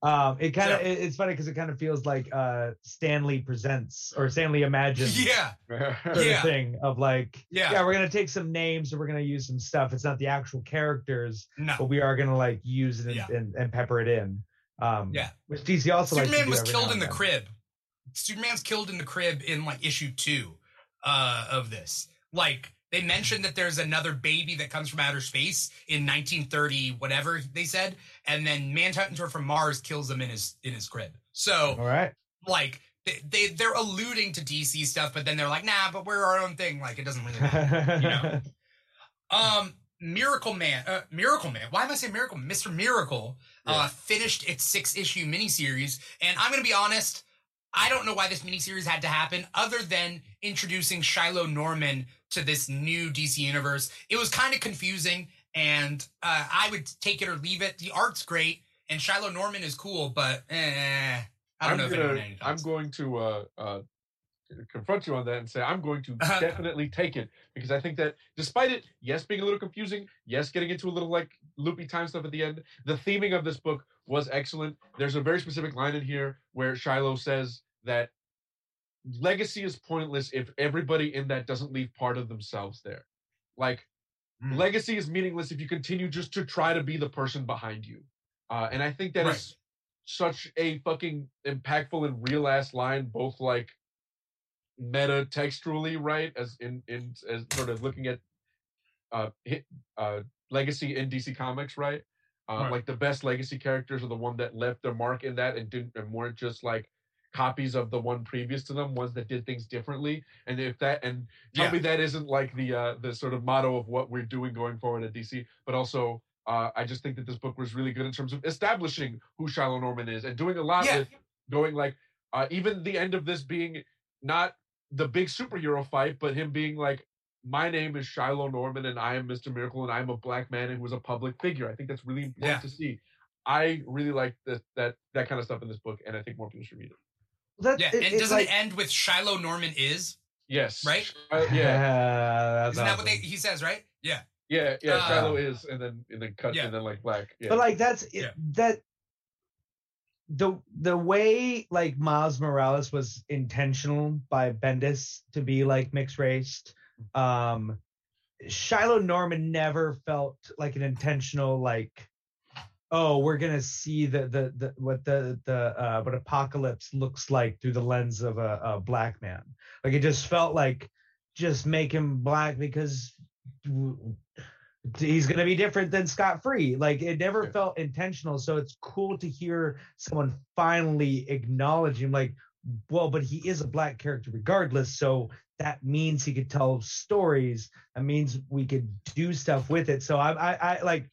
Um, it kind of So- it, it's funny because it kind of feels like uh Stanley presents or Stanley imagines [LAUGHS] Yeah. sort Yeah. of thing of like Yeah. yeah we're gonna take some names and we're gonna use some stuff. It's not the actual characters, No. but we are gonna like use it and, Yeah. and, and pepper it in. Um, Yeah. which DC also Superman was killed in the crib. Superman's killed in the crib in like issue two uh, of this. Like they mentioned that there's another baby that comes from outer space in 1930, whatever they said, and then Manhunter from Mars kills him in his in his crib. So All right. like they, they they're alluding to DC stuff, but then they're like, nah, but we're our own thing. Like it doesn't really. matter. you know. [LAUGHS] Um, Miracle Man, uh, Miracle Man. Why am I saying Miracle? Mr. Miracle uh, Yeah. finished its six issue miniseries, and I'm gonna be honest. I don't know why this miniseries had to happen, other than introducing Shiloh Norman to this new DC universe. It was kind of confusing, and uh, I would take it or leave it. The art's great, and Shiloh Norman is cool, but eh, I don't I'm know gonna, I'm going to uh, uh, confront you on that and say I'm going to Uh-huh. definitely take it because I think that despite it, yes, being a little confusing, yes, getting into a little like loopy time stuff at the end, the theming of this book was excellent. There's a very specific line in here where Shiloh says that legacy is pointless if everybody in that doesn't leave part of themselves there. Like Mm. legacy is meaningless if you continue just to try to be the person behind you. Uh, and I think that is Right. such a fucking impactful and real ass line, both like meta textually, right? As in in as sort of looking at uh hit uh legacy in DC Comics, right? Uh, Right. Like the best legacy characters are the one that left their mark in that and didn't and weren't just like copies of the one previous to them, ones that did things differently. And if that and tell Yeah. me that isn't like the uh the sort of motto of what we're doing going forward at DC, but also uh, I just think that this book was really good in terms of establishing who Shiloh Norman is and doing a lot Yeah. with going like uh, even the end of this being not the big superhero fight, but him being like, my name is Shiloh Norman and I am Mr. Miracle and I'm a black man and who is a public figure. I think that's really important Yeah. to see. I really like that that that kind of stuff in this book, and I think more people should read it. That, Yeah, it- and it's doesn't like- it end with Shiloh Norman is? Yes, Right? Uh, yeah, [LAUGHS] that's Isn't that what they, he says, right? Yeah. yeah, yeah. Uh, Shiloh is, and then and then cut, yeah. and then like black. Yeah, But like that's it, Yeah. that the the way like Miles Morales was intentional by Bendis to be like mixed raced. Um Shiloh Norman never felt like an intentional like oh we're gonna see the the, the what the the uh what apocalypse looks like through the lens of a, a black man like it just felt like just make him black because he's going to be different than Scott Free. Like it never Yeah. felt intentional. So it's cool to hear someone finally acknowledge him. Like, well, but he is a black character regardless. So that means he could tell stories. That means we could do stuff with it. So I, I, I like,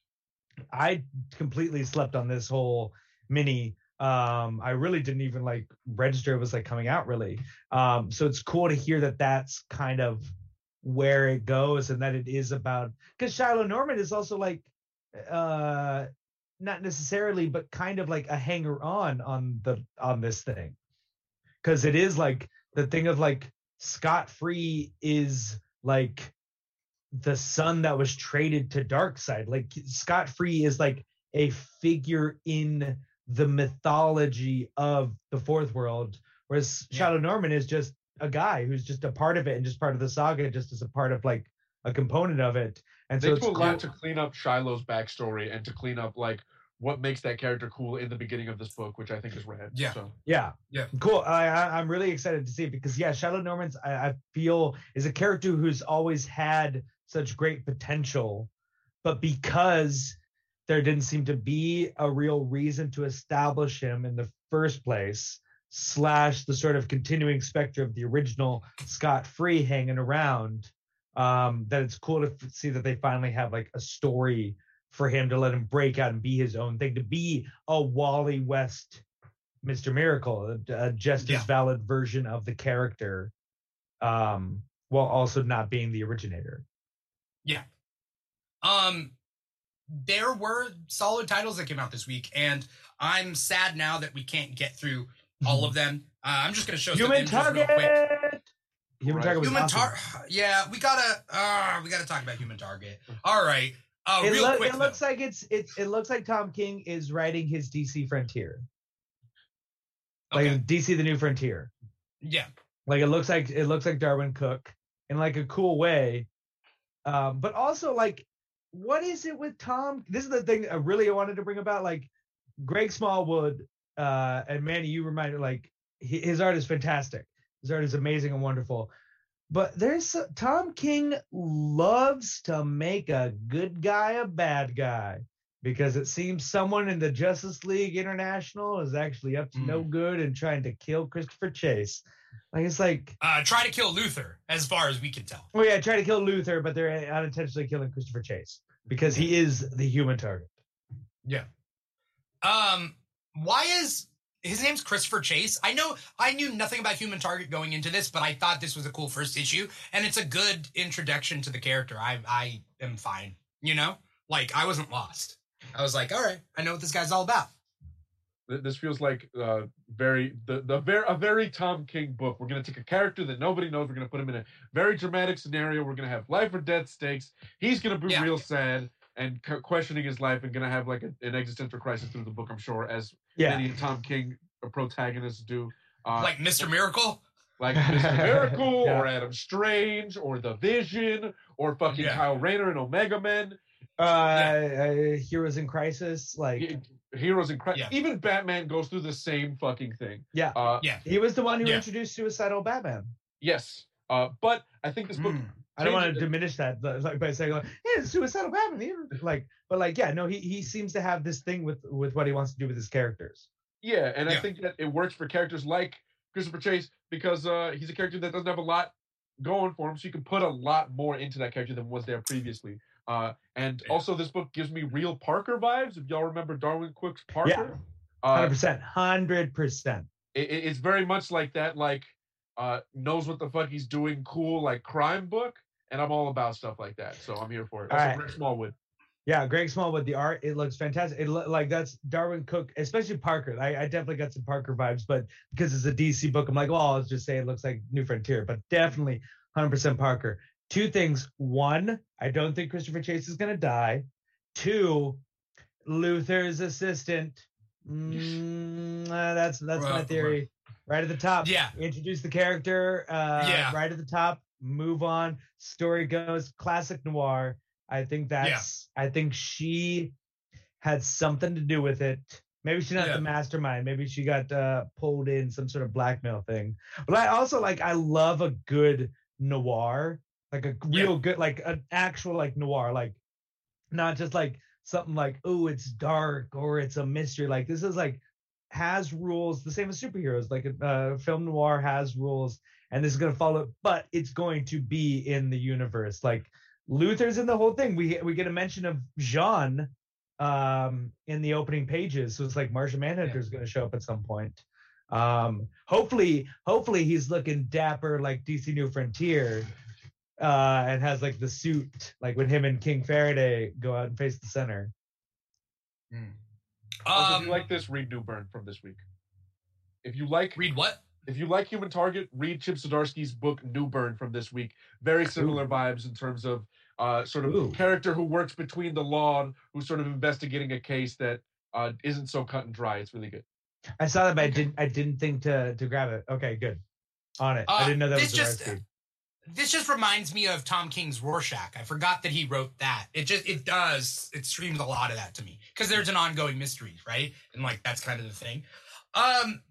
I completely slept on this whole mini. Um, I really didn't even like register it was like coming out really. Um, so it's cool to hear that that's kind of where it goes and that it is about because Shiloh Norman is also like uh not necessarily but kind of like a hanger on on the on this thing because it is like the thing of like Scott Free is like the son that was traded to Darkseid like Scott Free is like a figure in the mythology of the fourth world whereas Yeah. Shiloh Norman is just a guy who's just a part of it and just part of the saga just as a part of like a component of it and they so do it's a lot to clean up Shiloh's backstory and to clean up like what makes that character cool in the beginning of this book, which I think is rad. Yeah. So Yeah. Yeah. Cool. I, I I'm really excited to see it because yeah, Shadow Norman's I, I feel is a character who's always had such great potential, but because there didn't seem to be a real reason to establish him in the first place, slash the sort of continuing specter of the original Scott Free hanging around, um, that it's cool to f- see that they finally have like a story for him to let him break out and be his own thing, to be a Wally West Mr. Miracle, a, a just Yeah. as valid version of the character, um, while also not being the originator. Um, there were solid titles that came out this week, and I'm sad now that we can't get through all of them. Uh, I'm just going to show some Human images real Target. quick. Human Right. Target Human awesome. Target. [SIGHS] Yeah, we gotta. Uh, we gotta talk about Human Target. All right. Uh, It, real loo- quick. it looks like it's it, it looks like Tom King is writing his DC Frontier, like Okay. DC the New Frontier. Yeah. Like it looks like it looks like Darwyn Cooke in like a cool way, um, but also like, what is it with Tom? This is the thing I really wanted to bring about. Like, Greg Smallwood uh, and Manny, you reminded like his art is fantastic. His art is amazing and wonderful. But there's Tom King loves to make a good guy a bad guy because it seems someone in the Justice League International is actually up to no good and trying to kill Christopher Chase. Like it's like, Uh, try to kill Luthor, as far as we can tell. oh yeah, try to kill Luthor, but they're unintentionally killing Christopher Chase because he is the human target. Yeah. Um, why is his name's Christopher Chase? I know I knew nothing about Human Target going into this, but I thought this was a cool first issue, and it's a good introduction to the character. I I am fine, you know, like I wasn't lost. I was like, all right, I know what this guy's all about. Th- This feels like uh, very the the very a very Tom King book. We're gonna take a character that nobody knows. We're gonna put him in a very dramatic scenario. We're gonna have life or death stakes. He's gonna be Yeah. real sad and c- questioning his life and gonna have like a, an existential crisis through the book. I'm sure, as Yeah. many Tom King protagonists do. Uh, like Mr. Miracle. like [LAUGHS] Mr. Miracle Yeah. or Adam Strange or The Vision or fucking. Kyle Rayner and Omega Men. Uh, uh, Heroes in Crisis, like Heroes in Crisis. Yeah. Even Batman goes through the same fucking thing. Yeah. Uh, Yeah. he was the one who Yeah. introduced suicidal Batman. yes. Uh, but I think this book. Mm. I don't want to Change- diminish that, like by saying like, "Yeah, suicidal Batman." Like, but like, yeah, no, he he seems to have this thing with with what he wants to do with his characters. Yeah, and I think that it works for characters like Christopher Chase because uh, he's a character that doesn't have a lot going for him, so you can put a lot more into that character than was there previously. Uh, and Yeah. also, this book gives me real Parker vibes. If y'all remember Darwyn Cooke's Parker, Hundred uh, percent, hundred percent. it, it- it's very much like that. Like uh, knows what the fuck he's doing, cool like crime book, and I'm all about stuff like that. So I'm here for it. All Also, right. Greg Smallwood. Yeah, Greg Smallwood, the art, it looks fantastic. It look like that's Darwyn Cooke, especially Parker. I, I definitely got some Parker vibes, but because it's a DC book, I'm like, well, I'll just say it looks like New Frontier, but definitely 100% Parker. Two things. One, I don't think Christopher Chase is going to die. Two, Luthor's assistant. Mm, uh, that's that's my Right, theory. Right at the top. Yeah. Introduce the character. Uh, Yeah. Right at the top. Move on. Story goes. Classic noir. I think that's. I think she had something to do with it. Maybe she's not Yeah. the mastermind. Maybe she got uh, pulled in some sort of blackmail thing. But I also like. I love a good noir, like a Yeah. real good, like an actual like noir, like not just like something like oh it's dark or it's a mystery. Like this is like has rules the same as superheroes. Like a uh, film noir has rules, and this is going to follow, but it's going to be in the universe. Like Luthor's in the whole thing. We we get a mention of J'onn um in the opening pages so it's like martian manhunter is going to show up at some point um hopefully hopefully he's looking dapper like dc new frontier uh and has like the suit like when him and king faraday go out and face the center Also, if Um, you like this, read Newburn from this week. If you like read what? if you like Human Target, read Chip Zdarsky's book Newburn from this week. Very similar vibes in terms of uh, sort of Ooh. character who works between the law and who's sort of investigating a case that uh, isn't so cut and dry. It's really good. i saw that but i didn't i didn't think to to grab it okay good on it i Uh, didn't know that was the just- recipe. This just reminds me of Tom King's Rorschach. I forgot that he wrote that. It just it does it streams a lot of that to me because there's an ongoing mystery, right? And like that's kind of the thing. Um,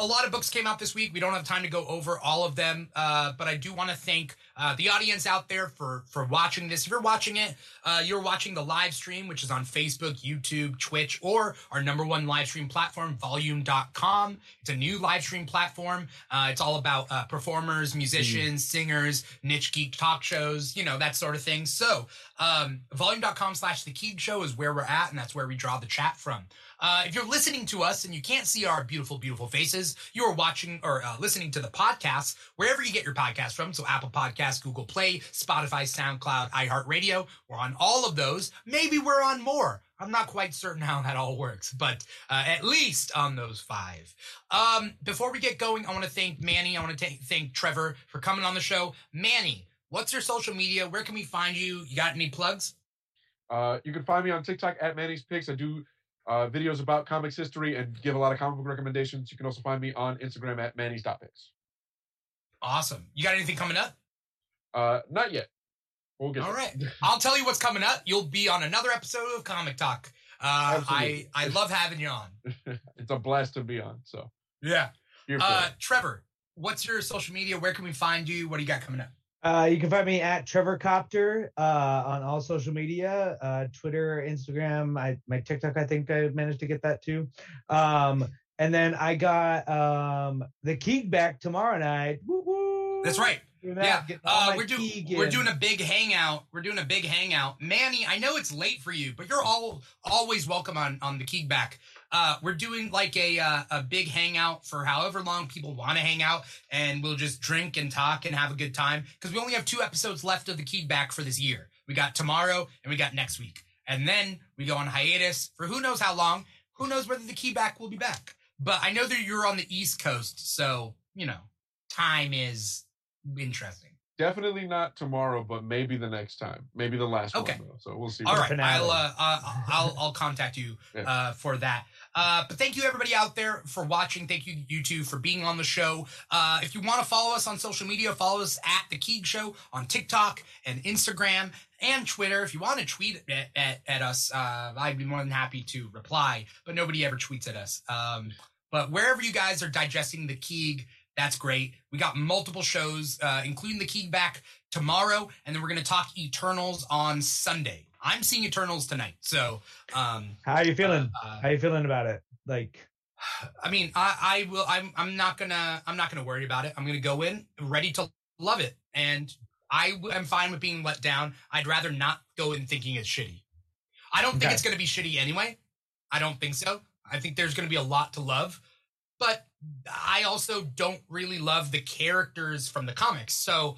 a lot of books came out this week. We don't have time to go over all of them, uh, but I do want to thank uh, the audience out there for for watching this. If you're watching it, uh, you're watching the live stream, which is on Facebook, YouTube, Twitch, or our number one live stream platform, Volume.com. It's a new live stream platform. Uh, it's all about uh, performers, musicians, singers, niche geek talk shows, you know that sort of thing. So, um, Volume.com slash The Keeg Show is where we're at, and that's where we draw the chat from. Uh, if you're listening to us and you can't see our beautiful, beautiful faces, you are watching or uh, listening to the podcast wherever you get your podcast from. So Apple Podcasts, Google Play, Spotify, SoundCloud, iHeartRadio. We're on all of those. Maybe we're on more. I'm not quite certain how that all works, but uh, at least on those five. Um, before we get going, I want to thank Manny. I want to thank Trevor for coming on the show. Manny, what's your social media? Where can we find you? You got any plugs? Uh, you can find me on TikTok at Manny's Picks. I do uh, videos about comics history and give a lot of comic book recommendations. You can also find me on Instagram at Manny's.picks. Awesome. You got anything coming up? Uh, not yet. We'll get All right. [LAUGHS] I'll tell you what's coming up. You'll be on another episode of Comic Talk. Uh, I I love having you on. [LAUGHS] it's a blast to be on. So Yeah. Uh. Trevor, what's your social media? Where can we find you? What do you got coming up? Uh, you can find me at Trevor Copter uh, on all social media, uh, Twitter, Instagram. I my TikTok. I think I managed to get that too. Um, and then I got um, the Keeg back tomorrow night. Woo woo. That's right. That, Yeah, uh, we're doing we're doing a big hangout. We're doing a big hangout. Manny, I know it's late for you, but you're all always welcome on on the Kickback. Uh, we're doing like a uh, a big hangout for however long people want to hang out, and we'll just drink and talk and have a good time because we only have two episodes left of the Key Back for this year. We got tomorrow and we got next week, and then we go on hiatus for who knows how long. Who knows whether the Key Back will be back? But I know that you're on the East Coast, so you know time is interesting. Definitely not tomorrow, but maybe the next time. Maybe the last Okay. one. Though. So we'll see. All what right, finale. I'll uh, uh, I'll I'll contact you [LAUGHS] Yeah. uh, for that. Uh, but thank you everybody out there for watching. Thank you you two for being on the show. Uh, if you want to follow us on social media, follow us at the Keeg Show on TikTok and Instagram and Twitter. If you want to tweet at, at, at us, uh, I'd be more than happy to reply. But nobody ever tweets at us. Um, but wherever you guys are digesting the Keeg, that's great. We got multiple shows, uh, including the Keeg back tomorrow, and then we're going to talk Eternals on Sunday. I'm seeing Eternals tonight, so um, How are you feeling? uh, How are you feeling about it? Like, I mean, I, I will. I'm. I'm not gonna. I'm not gonna worry about it. I'm gonna go in ready to love it, and I am fine with being let down. I'd rather not go in thinking it's shitty. I don't think Okay. it's gonna be shitty anyway. I don't think so. I think there's gonna be a lot to love, but I also don't really love the characters from the comics. So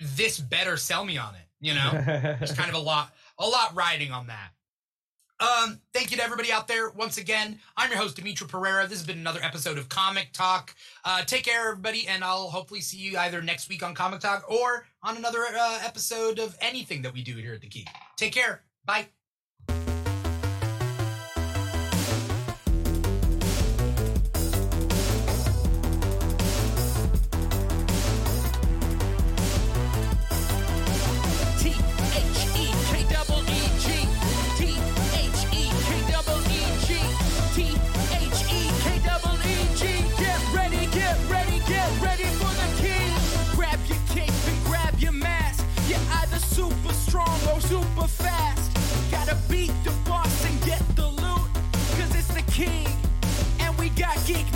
this better sell me on it. You know there's kind of a lot a lot riding on that. Um thank you to everybody out there once again. I'm your host Dimithri Perera. This has been another episode of comic talk. Uh take care everybody and i'll hopefully see you either next week on comic talk or on another uh, episode of anything that we do here at the key. Take care. Bye strong or super fast. Gotta beat the boss and get the loot. Cause it's the king. And we got geek